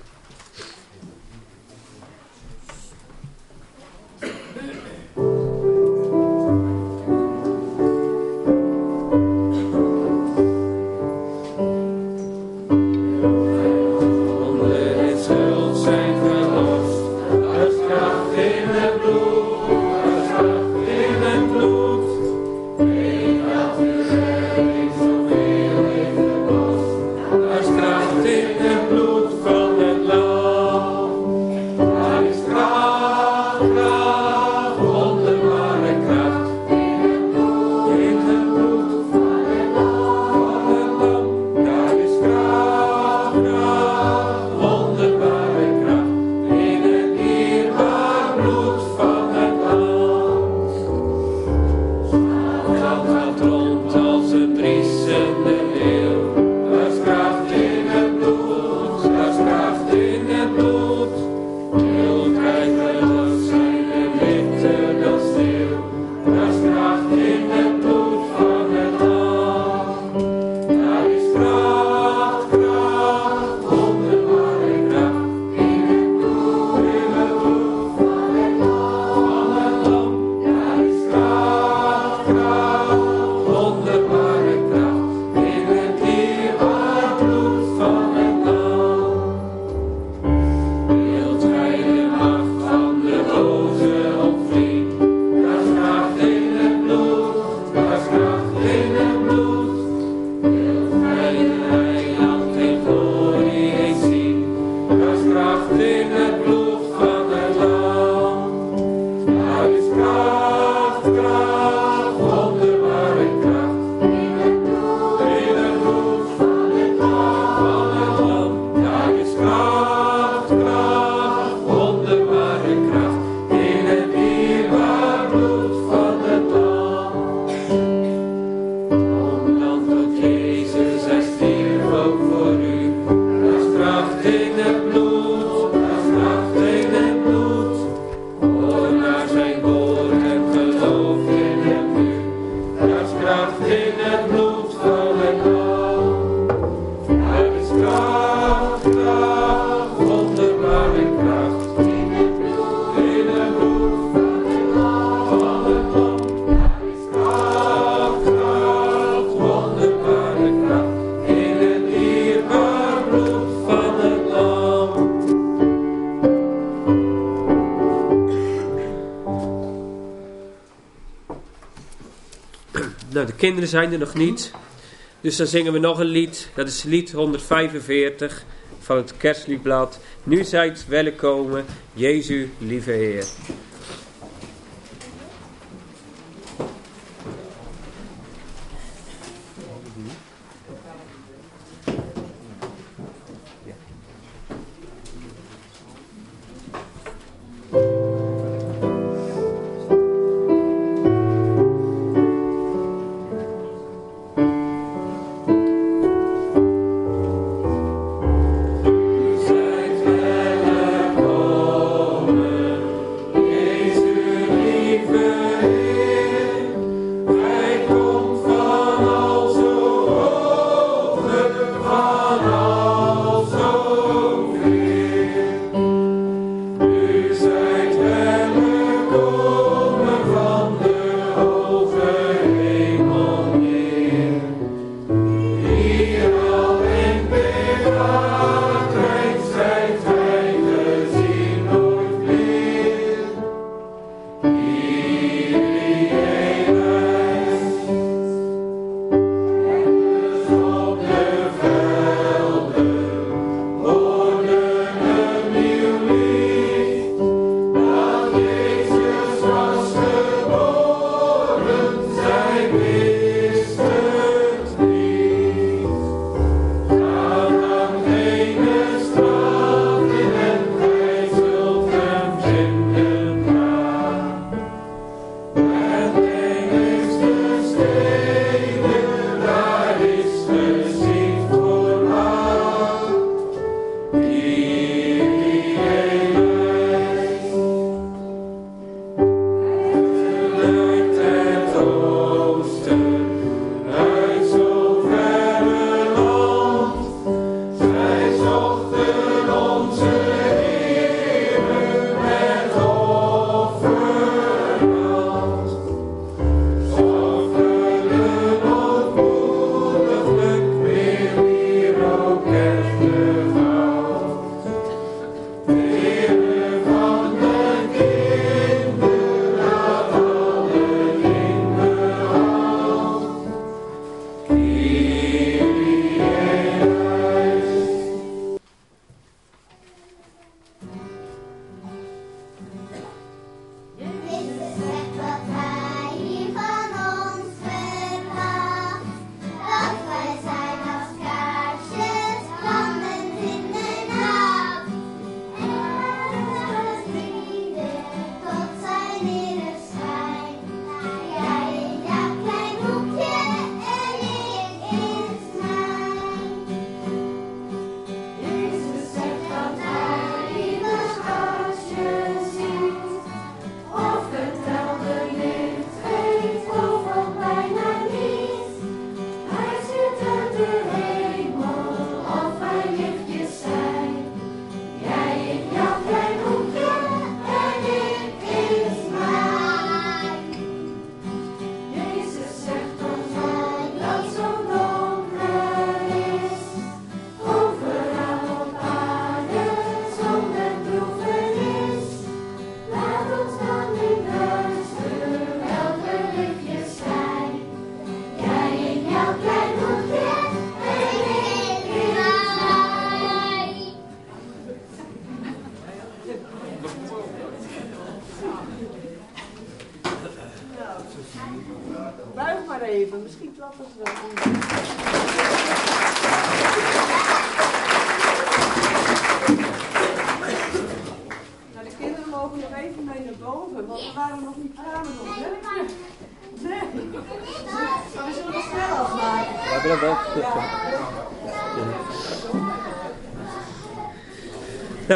Kinderen zijn er nog niet. Dus dan zingen we nog een lied. Dat is lied 145 van het kerstliedblad. Nu zijt welkom, Jezus, lieve Heer.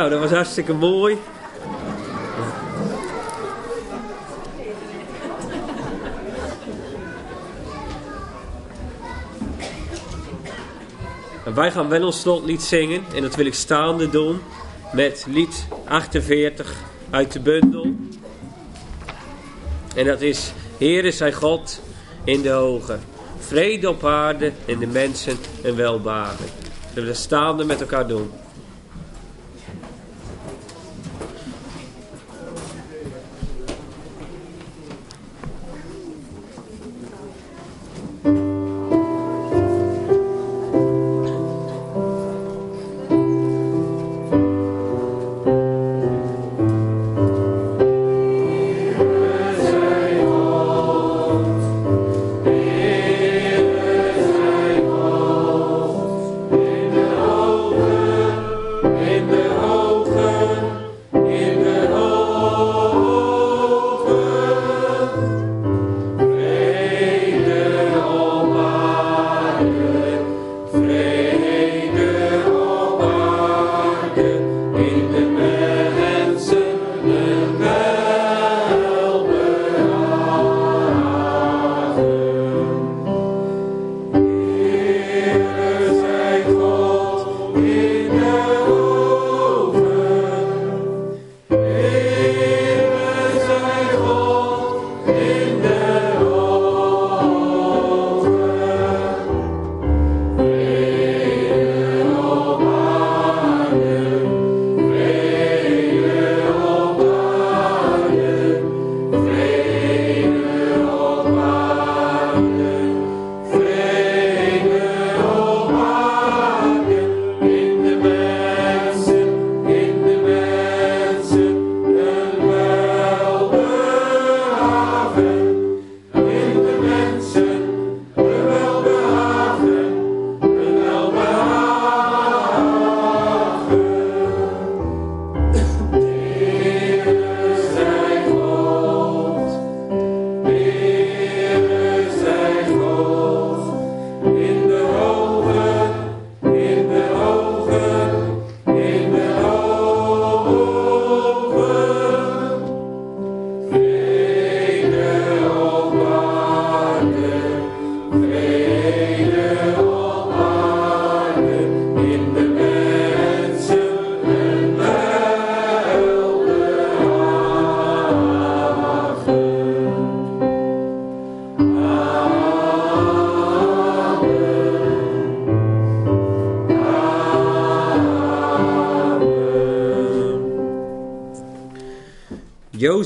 Nou, dat was hartstikke mooi. En wij gaan wel ons slotlied zingen. En dat wil ik staande doen. Met lied 48 uit de bundel. En dat is Heere zij God in de hoge. Vrede op aarde en de mensen een welbaren. Zullen we dat staande met elkaar doen.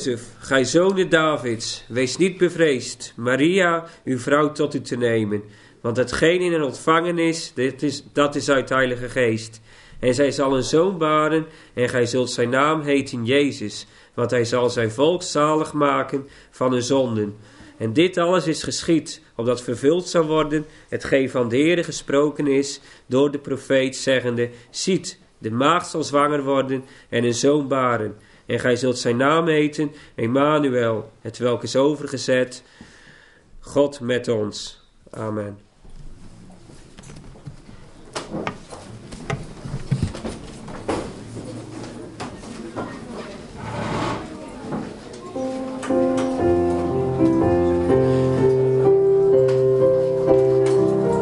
Jozef, gij zonen Davids, wees niet bevreesd Maria, uw vrouw, tot u te nemen. Want hetgeen in hen ontvangen is, dit is, dat is uit Heilige Geest. En zij zal een zoon baren, en gij zult zijn naam heten Jezus, want hij zal zijn volk zalig maken van hun zonden. En dit alles is geschied, opdat vervuld zou worden hetgeen van de Heere gesproken is door de profeet, zeggende, Ziet, de maagd zal zwanger worden en een zoon baren. En gij zult zijn naam heten, Emmanuel, het welk is overgezet, God met ons. Amen.